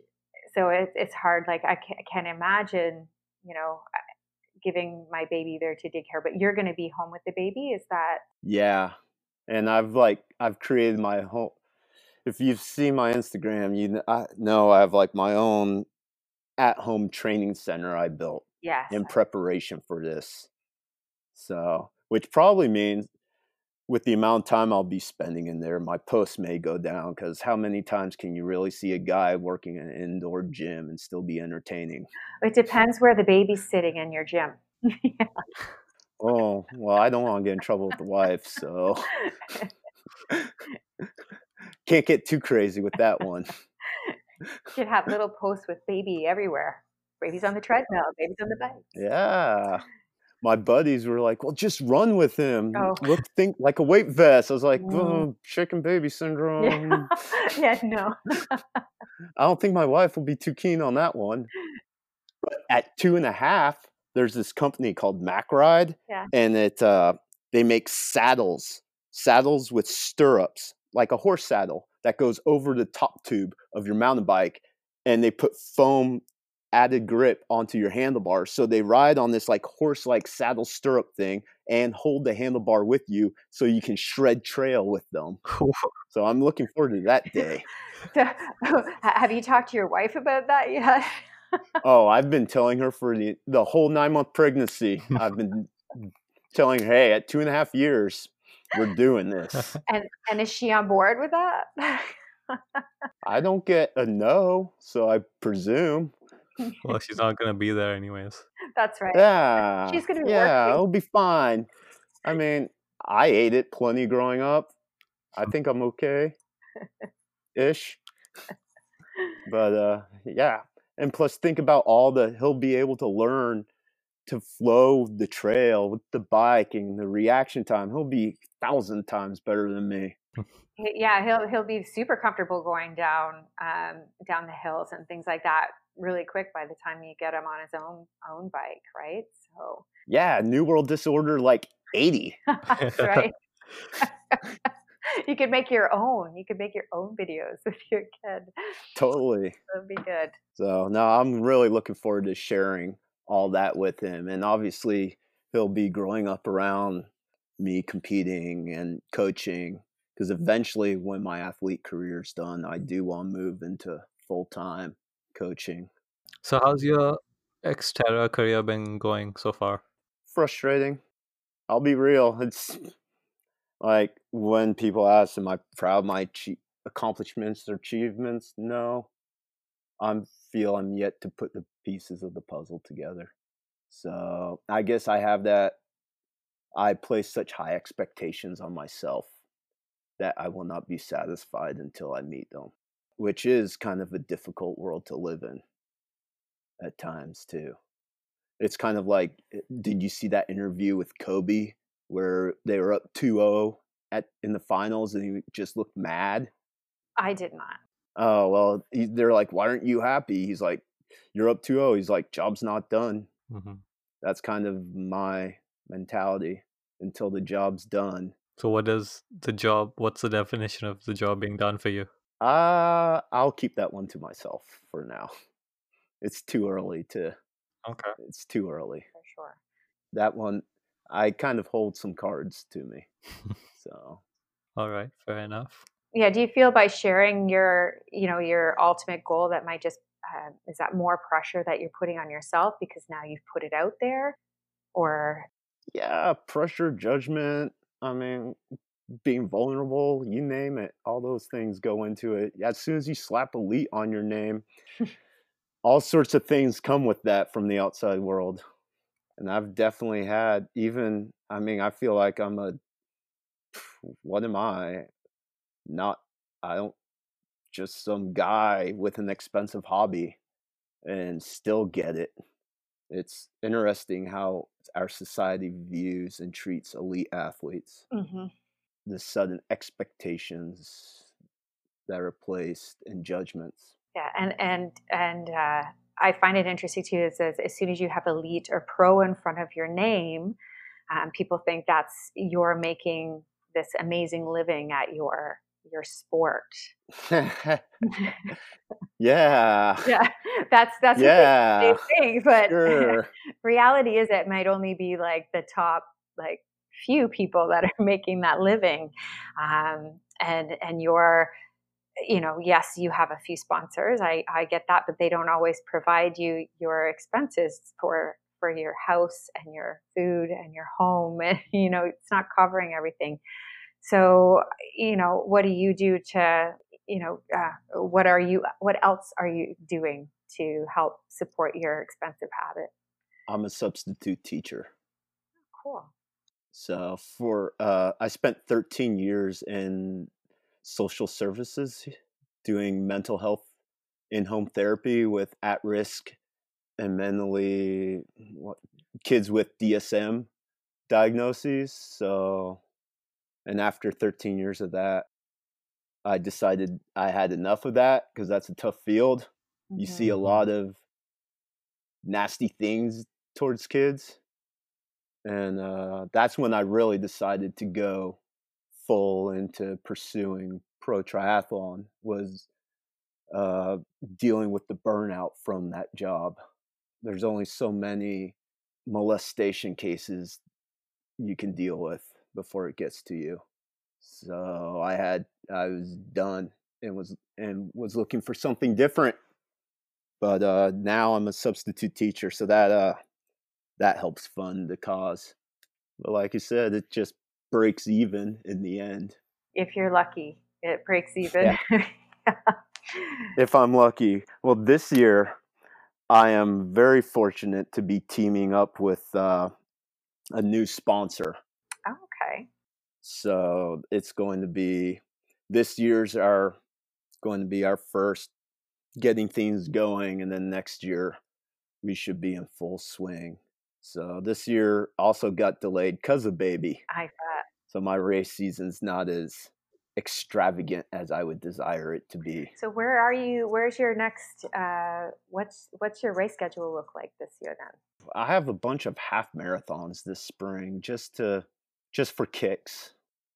so it, it's hard. Like I can't, I can't imagine, you know, uh, giving my baby there to daycare. But you're going to be home with the baby. Is that Yeah. And I've like I've created my whole if you've seen my Instagram, you know I have like my own at-home training center I built yes? in preparation for this. So, which probably means with the amount of time I'll be spending in there, my posts may go down because how many times can you really see a guy working in an indoor gym and still be entertaining? It depends where the baby's sitting in your gym. Oh, well, I don't want to get in trouble with the wife, so can't get too crazy with that one. You could have little posts with baby everywhere. Baby's on the treadmill, baby's on the bike. Yeah. My buddies were like, "Well, just run with him. Oh. Look, think like a weight vest." I was like, Mm. "Oh, chicken baby syndrome." Yeah, yeah no. I don't think my wife will be too keen on that one. But at two and a half, there's this company called Macride, Yeah. and it uh, they make saddles, saddles with stirrups, like a horse saddle that goes over the top tube of your mountain bike, and they put foam added grip onto your handlebar, so they ride on this like horse-like saddle stirrup thing and hold the handlebar with you, so you can shred trail with them. So I'm looking forward to that day. So, have you talked to your wife about that yet? Oh, I've been telling her for the, the whole nine month pregnancy. I've been telling her, hey, at two and a half years, we're doing this. And and is she on board with that? I don't get a no, so I presume. Well, she's not gonna be there anyways. That's right. Yeah. She's gonna be Yeah, working. it'll be fine. I mean, I ate it plenty growing up. I think I'm okay ish. But uh yeah. And plus think about all the he'll be able to learn to flow the trail with the bike and the reaction time. He'll be thousand times better than me. Yeah, he'll he'll be super comfortable going down um, down the hills and things like that really quick by the time you get him on his own own bike, right? So Yeah, New World Disorder like 80. that's right. you could make your own. You could make your own videos with your kid. Totally. That'd be good. So no, I'm really looking forward to sharing all that with him. And obviously he'll be growing up around me competing and coaching. Because eventually when my athlete career is done, I do want to move into full time coaching. So, how's your Xterra career been going so far? Frustrating. I'll be real. It's like when people ask, Am I proud of my accomplishments or achievements? No. I feel I'm yet to put the pieces of the puzzle together. So I guess I have that. I place such high expectations on myself that I will not be satisfied until I meet them, which is kind of a difficult world to live in at times, too. It's kind of like, eh, did you see that interview with Kobe where they were up 2-0 at in the finals and he just looked mad? I did not. Oh well, he, they're like, "Why aren't you happy?" He's like, "You're up 2-0. He's like, "Job's not done." hmm That's kind of my mentality until the job's done. So, what does the job? What's the definition of the job being done for you? Uh, I'll keep that one to myself for now. It's too early to. Okay. It's too early. For sure. That one, I kind of hold some cards to me. So All right. Fair enough. Yeah. Do you feel by sharing your, you know, your ultimate goal that might just uh, is that more pressure that you're putting on yourself because now you've put it out there, or yeah, pressure, judgment. I mean, being vulnerable, you name it, all those things go into it. As soon as you slap elite on your name, all sorts of things come with that from the outside world. And I've definitely had even I mean, I feel like I'm a what am I? Not I don't just some guy with an expensive hobby and still get it. It's interesting how our society views and treats elite athletes. hmm The sudden expectations that are placed and judgments. Yeah, and and and uh, I find it interesting too. Is as, as soon as you have elite or pro in front of your name, um, people think that's you're making this amazing living at your your sport. yeah. yeah, that's that's what they, Yeah. they think, but Sure. reality is it might only be like the top like few people that are making that living, um, and and you're you know yes you have a few sponsors i i get that but they don't always provide you your expenses for for your house and your food and your home and you know it's not covering everything. So you know what do you do to you know uh, what are you what else are you doing to help support your expensive habit? I'm a substitute teacher. cool So for uh, I spent 13 years in social services, doing mental health in-home therapy with at-risk and mentally what, kids with DSM diagnoses. So, and after 13 years of that, I decided I had enough of that because that's a tough field. You see a Mhm. lot of nasty things towards kids and uh, that's when I really decided to go full into pursuing pro triathlon was uh, dealing with the burnout from that job. There's only so many molestation cases you can deal with before it gets to you. So I had I was done and was and was looking for something different. But uh, now I'm a substitute teacher, so that uh, that helps fund the cause. But like you said, it just breaks even in the end. if you're lucky it breaks even If I'm lucky. Well, this year, I am very fortunate to be teaming up with uh, a new sponsor. okay So it's going to be this year's our going to be our first getting things going, and then next year we should be in full swing. So this year also got delayed because of baby. i bet So my race season's not as extravagant as I would desire it to be. So where are you? Where's your next? Uh, what's what's your race schedule look like this year then? I have a bunch of half marathons this spring just to just for kicks.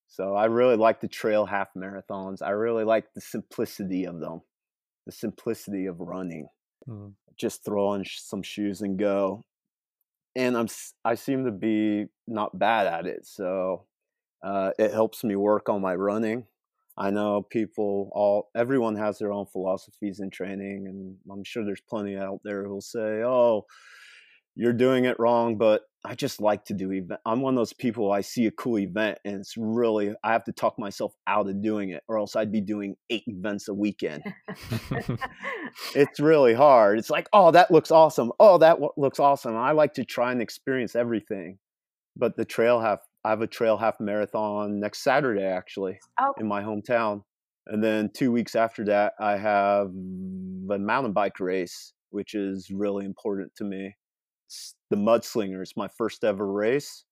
So I really like the trail half marathons. I really like the simplicity of them. The simplicity of running. Mm. Just throw on sh- some shoes and go. And I'm I seem to be not bad at it. So uh, it helps me work on my running. I know people all everyone has their own philosophies in training and I'm sure there's plenty out there who'll say, "Oh, you're doing it wrong, but I just like to do event. I'm one of those people I see a cool event and it's really I have to talk myself out of doing it or else I'd be doing 8 events a weekend. it's really hard. It's like, "Oh, that looks awesome. Oh, that w- looks awesome." I like to try and experience everything. But the trail half I have a trail half marathon next Saturday actually oh, in my hometown. And then 2 weeks after that I have a mountain bike race which is really important to me the Mudslingers, my first ever race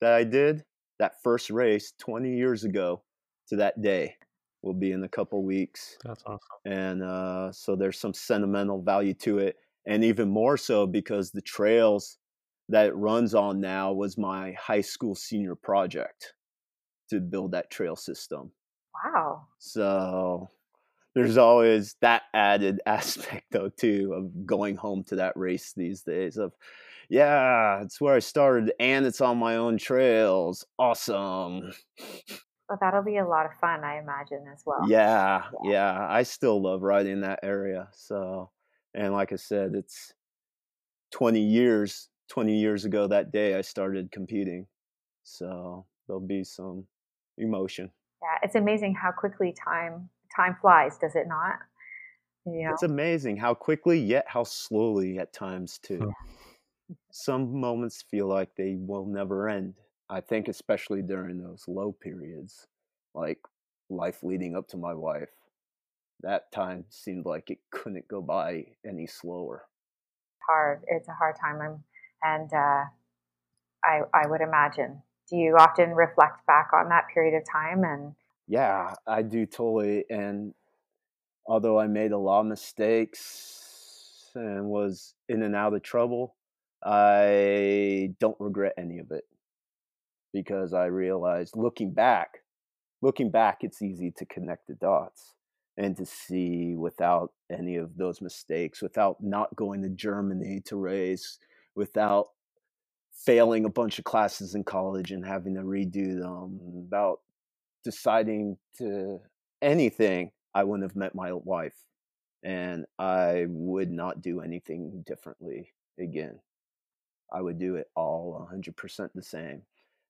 that I did. That first race 20 years ago to that day will be in a couple weeks. That's awesome. And uh, so there's some sentimental value to it. And even more so because the trails that it runs on now was my high school senior project to build that trail system. wow. So there's always that added aspect though too of going home to that race these days of yeah it's where i started and it's on my own trails awesome Well, that'll be a lot of fun, I imagine, as well. yeah yeah i still love riding that area so and like i said it's 20 years 20 years ago that day i started competing so there'll be some emotion. Yeah, it's amazing how quickly time time flies, does it not? You know? It's amazing how quickly, yet how slowly at times too. Some moments feel like they will never end. I think especially during those low periods, like life leading up to my wife, that time seemed like it couldn't go by any slower. Hard. It's a hard time, I'm, and uh, I I would imagine. Do you often reflect back on that period of time and? Yeah, I do totally. And although I made a lot of mistakes and was in and out of trouble, I don't regret any of it because I realized looking back, looking back, it's easy to connect the dots and to see without any of those mistakes, without not going to Germany to race, without failing a bunch of classes in college and having to redo them, about deciding to anything, I wouldn't have met my wife. And I would not do anything differently again. I would do it all 100% the same,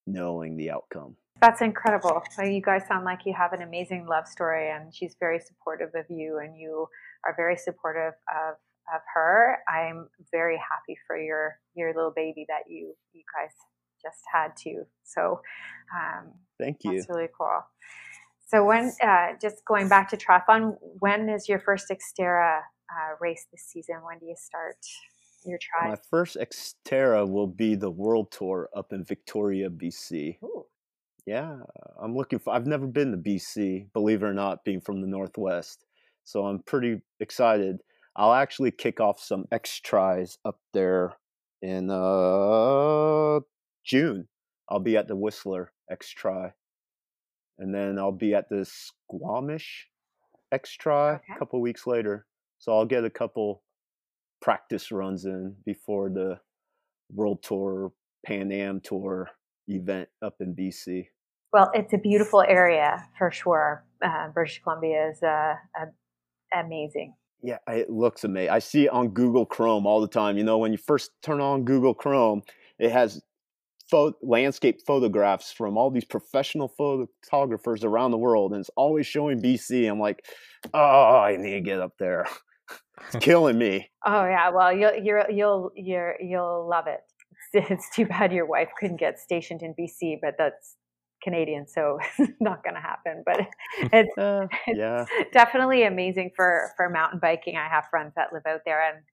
knowing the outcome. That's incredible. You guys sound like you have an amazing love story, and she's very supportive of you, and you are very supportive of of her. I'm very happy for your your little baby that you you guys just had to. So, um, thank you. That's really cool. So when uh, just going back to triathlon, when is your first Xterra uh, race this season? When do you start your try? My first Xterra will be the World Tour up in Victoria, BC. Ooh. Yeah, I'm looking for. I've never been to BC, believe it or not, being from the Northwest. So I'm pretty excited. I'll actually kick off some X tries up there in uh, June. I'll be at the Whistler X try, and then I'll be at the Squamish X try okay. a couple weeks later. So I'll get a couple practice runs in before the World Tour Pan Am Tour event up in BC. Well, it's a beautiful area for sure. Uh, British Columbia is uh, amazing. Yeah, it looks amazing. I see it on Google Chrome all the time. You know, when you first turn on Google Chrome, it has pho- landscape photographs from all these professional photographers around the world, and it's always showing BC. I'm like, oh, I need to get up there. it's killing me. Oh yeah, well you'll you'll you'll you'll you'll love it. It's too bad your wife couldn't get stationed in BC, but that's Canadian, so it's not going to happen. But it's, uh, yeah. definitely amazing for for mountain biking. I have friends that live out there, and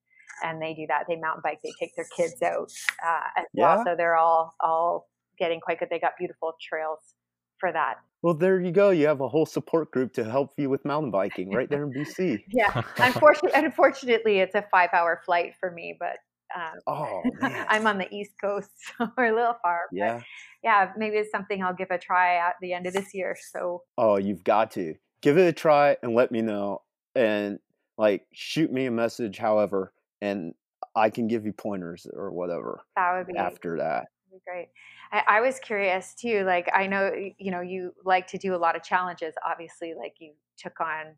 and they do that. They mountain bike. They take their kids out uh, as yeah. well. So they're all all getting quite good. They got beautiful trails for that. Well, there you go. You have a whole support group to help you with mountain biking right there in BC. yeah. Unfortunately, unfortunately, it's a five hour flight for me, but um, oh, I'm on the East Coast, so we're a little far. Yeah. yeah, maybe it's something I'll give a try at the end of this year. So. Oh, you've got to give it a try and let me know, and like shoot me a message, however, and I can give you pointers or whatever. That would be after that. Be great. I, I was curious too. Like I know you know you like to do a lot of challenges. Obviously, like you took on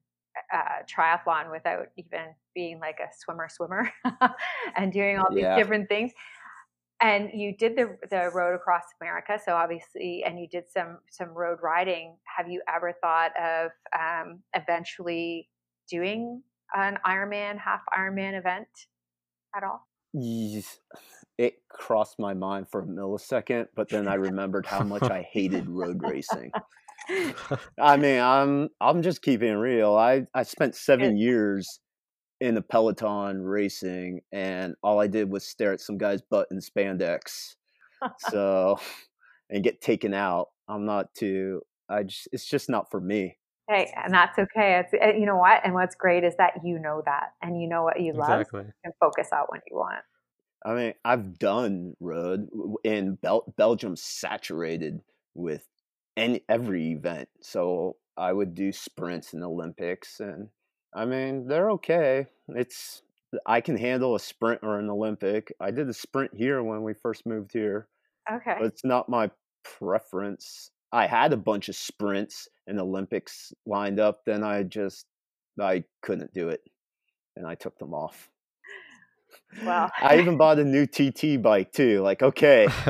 uh, triathlon without even being like a swimmer swimmer and doing all these yeah. different things and you did the the road across america so obviously and you did some some road riding have you ever thought of um, eventually doing an ironman half ironman event at all yes. it crossed my mind for a millisecond but then i remembered how much i hated road racing I mean, I'm I'm just keeping real. I I spent seven years in the Peloton racing, and all I did was stare at some guy's butt in spandex. so, and get taken out. I'm not too. I just it's just not for me. Hey, and that's okay. It's eh, you know what, and what's great is that you know that, and you know what you love, exactly. and focus out when you want. I mean, I've done road in Bel- Belgium, saturated with any every event. So I would do sprints in the Olympics, and I mean they're okay. It's I can handle a sprint or an Olympic. I did a sprint here when we first moved here. Okay, but it's not my preference. I had a bunch of sprints and Olympics lined up. Then I just I couldn't do it, and I took them off. Well, I even bought a new TT bike too. Like, okay,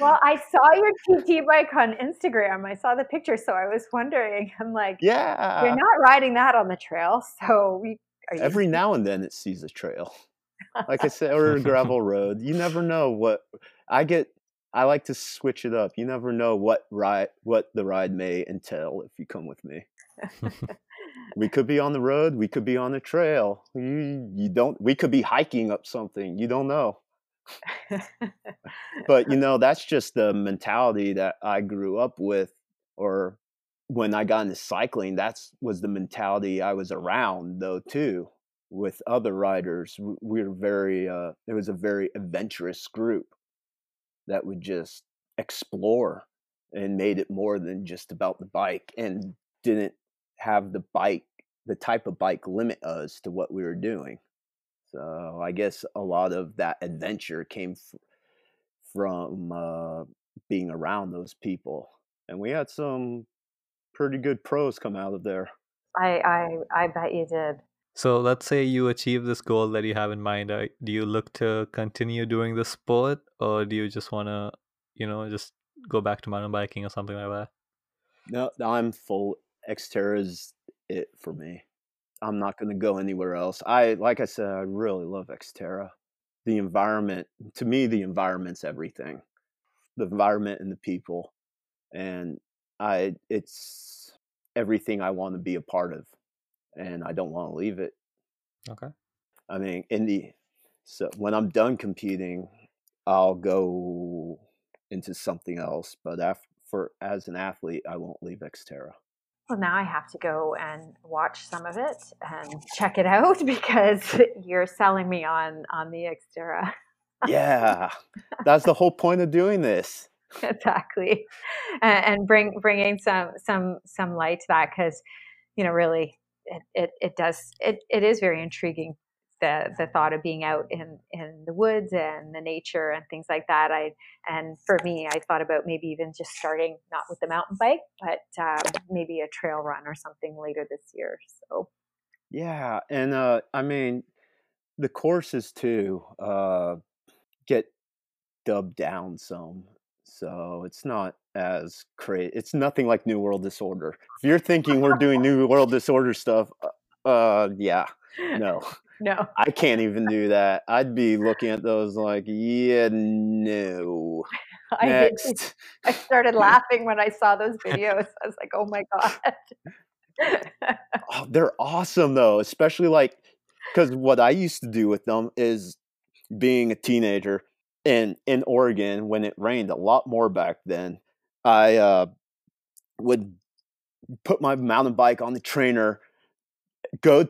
well, I saw your TT bike on Instagram. I saw the picture, so I was wondering. I'm like, yeah, you're not riding that on the trail, so we are you? Every now and then it sees a trail, like I said, or a gravel road. You never know what I get. I like to switch it up. You never know what ride, what the ride may entail if you come with me. we could be on the road we could be on the trail you, you don't we could be hiking up something you don't know but you know that's just the mentality that i grew up with or when i got into cycling that's was the mentality i was around though too with other riders we were very uh it was a very adventurous group that would just explore and made it more than just about the bike and didn't have the bike the type of bike limit us to what we were doing so i guess a lot of that adventure came f- from uh, being around those people and we had some pretty good pros come out of there I, I I bet you did. So let's say you achieve this goal that you have in mind. Uh, do you look to continue doing the sport, or do you just want to, you know, just go back to mountain biking or something like that? no i'm full xterra is it for me. I'm not going to go anywhere else. I like i said i really love xterra. The environment to me the environment's everything. The environment and the people. And i it's everything i want to be a part of and i don't want to leave it Okay. i mean in the so when i'm done competing i'll go into something else but after for as an athlete i won't leave xterra Well, now I have to go and watch some of it and check it out because you're selling me on on the Xterra. yeah that's the whole point of doing this exactly, and, and bring bringing some some some light to that because you know really it, it, it does it, it is very intriguing the the thought of being out in in the woods and the nature and things like that. I and for me, I thought about maybe even just starting not with the mountain bike, but um, maybe a trail run or something later this year. So Yeah, and uh, I mean, the courses too uh, get dubbed down some, so it's not as crazy. It's nothing like New World Disorder. If you're thinking we're doing New World Disorder stuff, uh, uh, yeah, no, no, I can't even do that. I'd be looking at those like, yeah, no. I. Next, I started laughing when I saw those videos. I was like, oh my god. oh, they're awesome though, especially like because what I used to do with them is being a teenager in in Oregon when it rained a lot more back then. I uh, would put my mountain bike on the trainer, go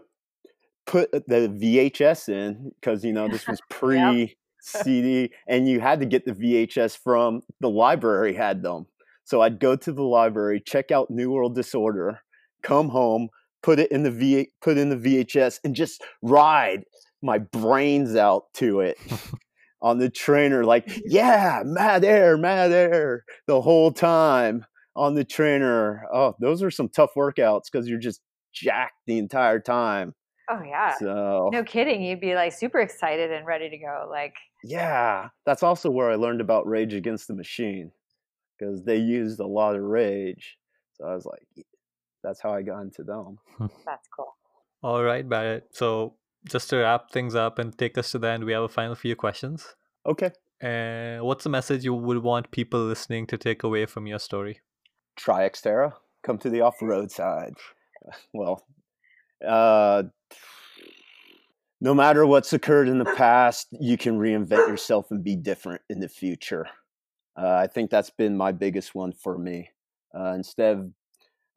put the VHS in because you know this was pre CD, and you had to get the VHS from the library had them. So I'd go to the library, check out New World Disorder, come home, put it in the V put in the VHS, and just ride my brains out to it on the trainer. Like, yeah, mad air, mad air the whole time on the trainer. Oh, those are some tough workouts because you're just jacked the entire time. oh yeah. So No kidding. You'd be like super excited and ready to go. Like, yeah, that's also where I learned about Rage Against the Machine because they used a lot of rage. So I was like, that's how I got into them. that's cool. All right, Barrett. So just to wrap things up and take us to the end, we have a final few questions. Okay, Uh, what's the message you would want people listening to take away from your story? try Xterra. Come to the off-road side. Well, uh, no matter what's occurred in the past, you can reinvent yourself and be different in the future. Uh, I think that's been my biggest one for me. Uh, instead of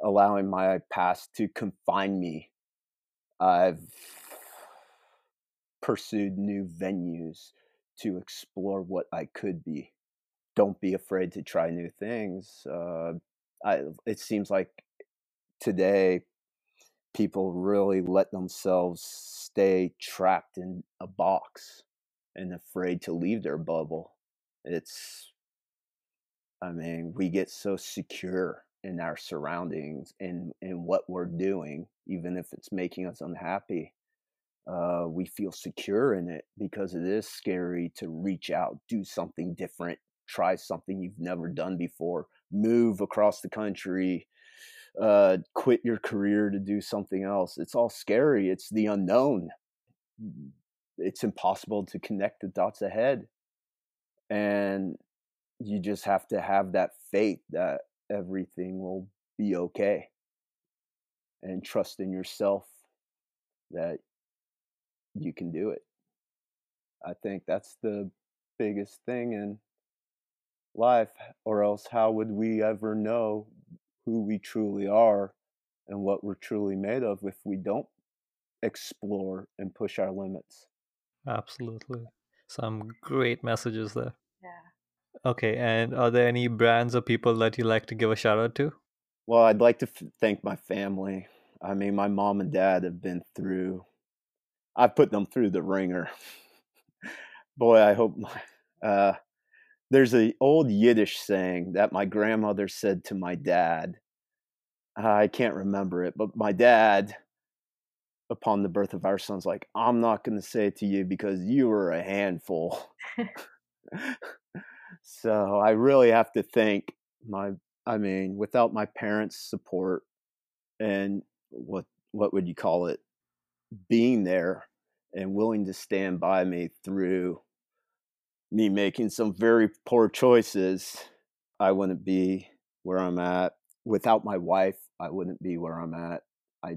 allowing my past to confine me, I've pursued new venues to explore what I could be. Don't be afraid to try new things. Uh, I, it seems like today people really let themselves stay trapped in a box and afraid to leave their bubble. It's, I mean, we get so secure in our surroundings and in what we're doing, even if it's making us unhappy. Uh, we feel secure in it because it is scary to reach out, do something different, try something you've never done before, move across the country, uh, quit your career to do something else. It's all scary. It's the unknown. It's impossible to connect the dots ahead. And you just have to have that faith that everything will be okay and trust in yourself that you can do it. I think that's the biggest thing in life, or else how would we ever know who we truly are and what we're truly made of if we don't explore and push our limits? Absolutely. Some great messages there. Yeah. Okay, and are there any brands or people that you like to give a shout out to? Well, I'd like to f- thank my family. I mean, my mom and dad have been through, I've put them through the wringer. Boy, I hope my, uh, there's a old Yiddish saying that my grandmother said to my dad. I can't remember it, but my dad, upon the birth of our sons, like, I'm not going to say it to you because you were a handful. so I really have to thank my, I mean, without my parents' support and what what would you call it, being there and willing to stand by me through me making some very poor choices, I wouldn't be where I'm at. Without my wife, I wouldn't be where I'm at. I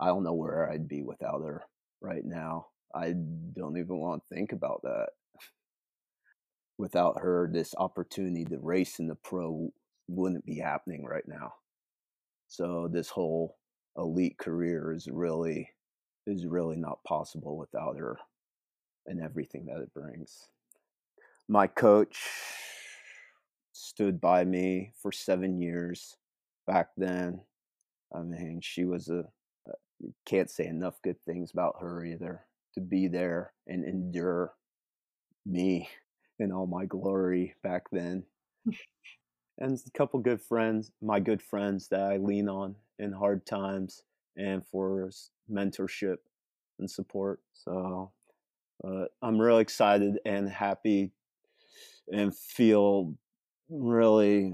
I don't know where I'd be without her right now. I don't even want to think about that. Without her, this opportunity to race in the pro wouldn't be happening right now. So this whole elite career is really is really not possible without her and everything that it brings my coach stood by me for seven years back then. I mean, she was a, uh, can't say enough good things about her either. To be there and endure me in all my glory back then. and a couple good friends, my good friends that I lean on in hard times and for mentorship and support. So uh, I'm really excited and happy and feel really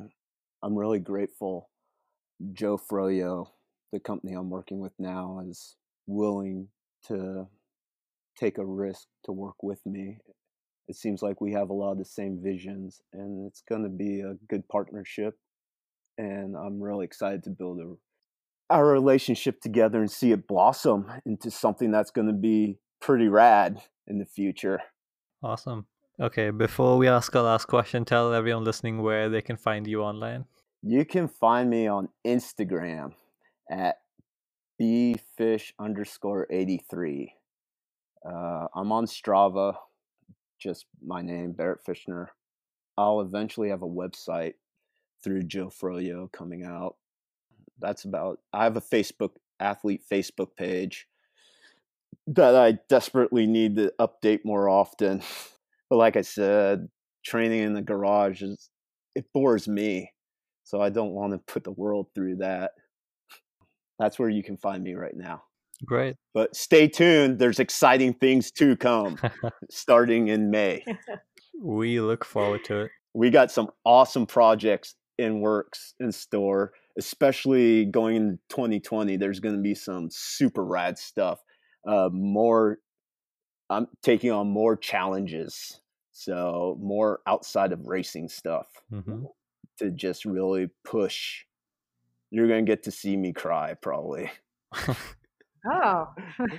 I'm really grateful Joe Froyo, the company I'm working with now, is willing to take a risk to work with me. It seems like we have a lot of the same visions and it's going to be a good partnership and I'm really excited to build a our relationship together and see it blossom into something that's going to be pretty rad in the future. Awesome. Okay, before we ask our last question, tell everyone listening where they can find you online. You can find me on Instagram at bfish underscore 83. Uh, I'm on Strava, just my name, Barrett Fishner. I'll eventually have a website through Joe Froyo coming out. That's about, I have a Facebook, athlete Facebook page that I desperately need to update more often. But like I said, training in the garage is it bores me. So I don't want to put the world through that. That's where you can find me right now. Great. But stay tuned. There's exciting things to come starting in May. we look forward to it. We got some awesome projects in works in store, especially going into 2020. There's going to be some super rad stuff. Uh, more I'm taking on more challenges. So more outside of racing stuff mm-hmm. to just really push. You're gonna get to see me cry probably. oh.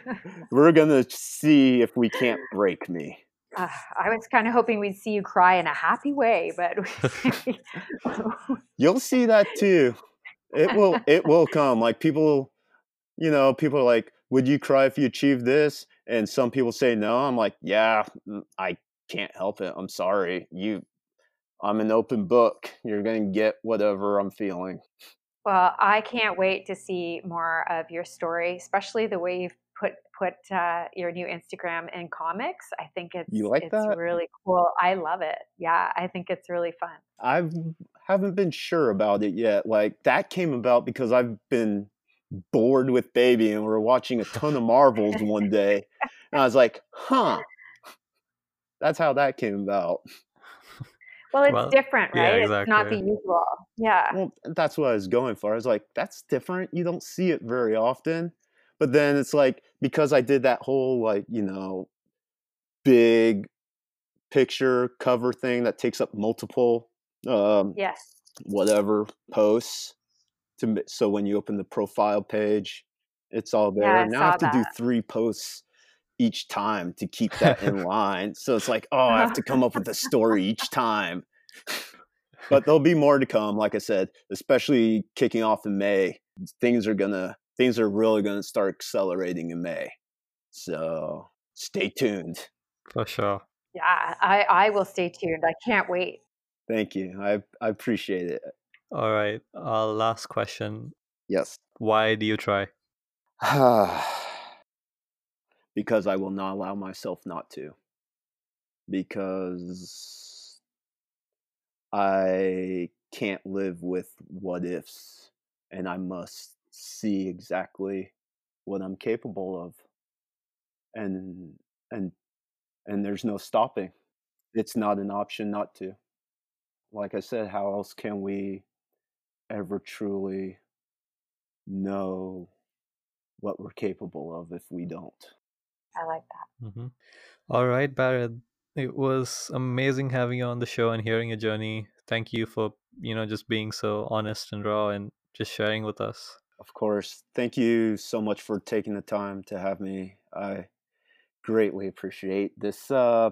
We're gonna see if we can't break me. Uh, I was kind of hoping we'd see you cry in a happy way, but you'll see that too. It will. It will come. Like people, you know, people are like, "Would you cry if you achieved this?" and some people say no i'm like yeah mm, i can't help it i'm sorry you i'm an open book you're going to get whatever i'm feeling well i can't wait to see more of your story especially the way you've put put uh, your new instagram in comics i think it's you like it's that? really cool i love it yeah i think it's really fun i haven't been sure about it yet like that came about because i've been bored with baby and we are watching a ton of Marvels one day. And I was like, huh. That's how that came about. Well, it's well, different, right? Yeah, exactly. It's not the usual. Yeah. Well, that's what I was going for. I was like, that's different. You don't see it very often. But then it's like, because I did that whole, like, you know, big picture cover thing that takes up multiple um yes. whatever posts to so when you open the profile page it's all there. Yeah, I now i have to that. do three posts each time to keep that in line. So it's like oh i have to come up with a story each time. But there'll be more to come like i said especially kicking off in may. Things are gonna things are really gonna start accelerating in may. So stay tuned. For sure. Yeah, I, I will stay tuned. I can't wait. Thank you. I I appreciate it. All right. Uh, last question. Yes. Why do you try? because I will not allow myself not to. Because I can't live with what ifs and I must see exactly what I'm capable of. And and and there's no stopping. It's not an option not to. Like I said, how else can we ever truly know what we're capable of if we don't? I like that. Mm-hmm. All right, Barrett. It was amazing having you on the show and hearing your journey. Thank you for you know just being so honest and raw and just sharing with us. Of course. Thank you so much for taking the time to have me. I greatly appreciate this uh,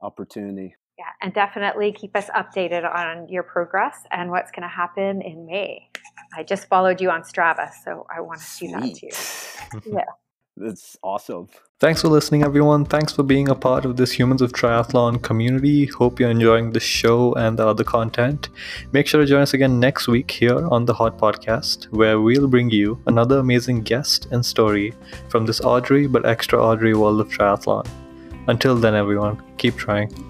opportunity. Yeah, and definitely keep us updated on your progress and what's going to happen in May. I just followed you on Strava, so I want to see that too. yeah. That's awesome. Thanks for listening, everyone. Thanks for being a part of this Humans of Triathlon community. Hope you're enjoying the show and the other content. Make sure to join us again next week here on the Hot Podcast, where we'll bring you another amazing guest and story from this Audrey but extraordinary world of triathlon. Until then, everyone, keep trying.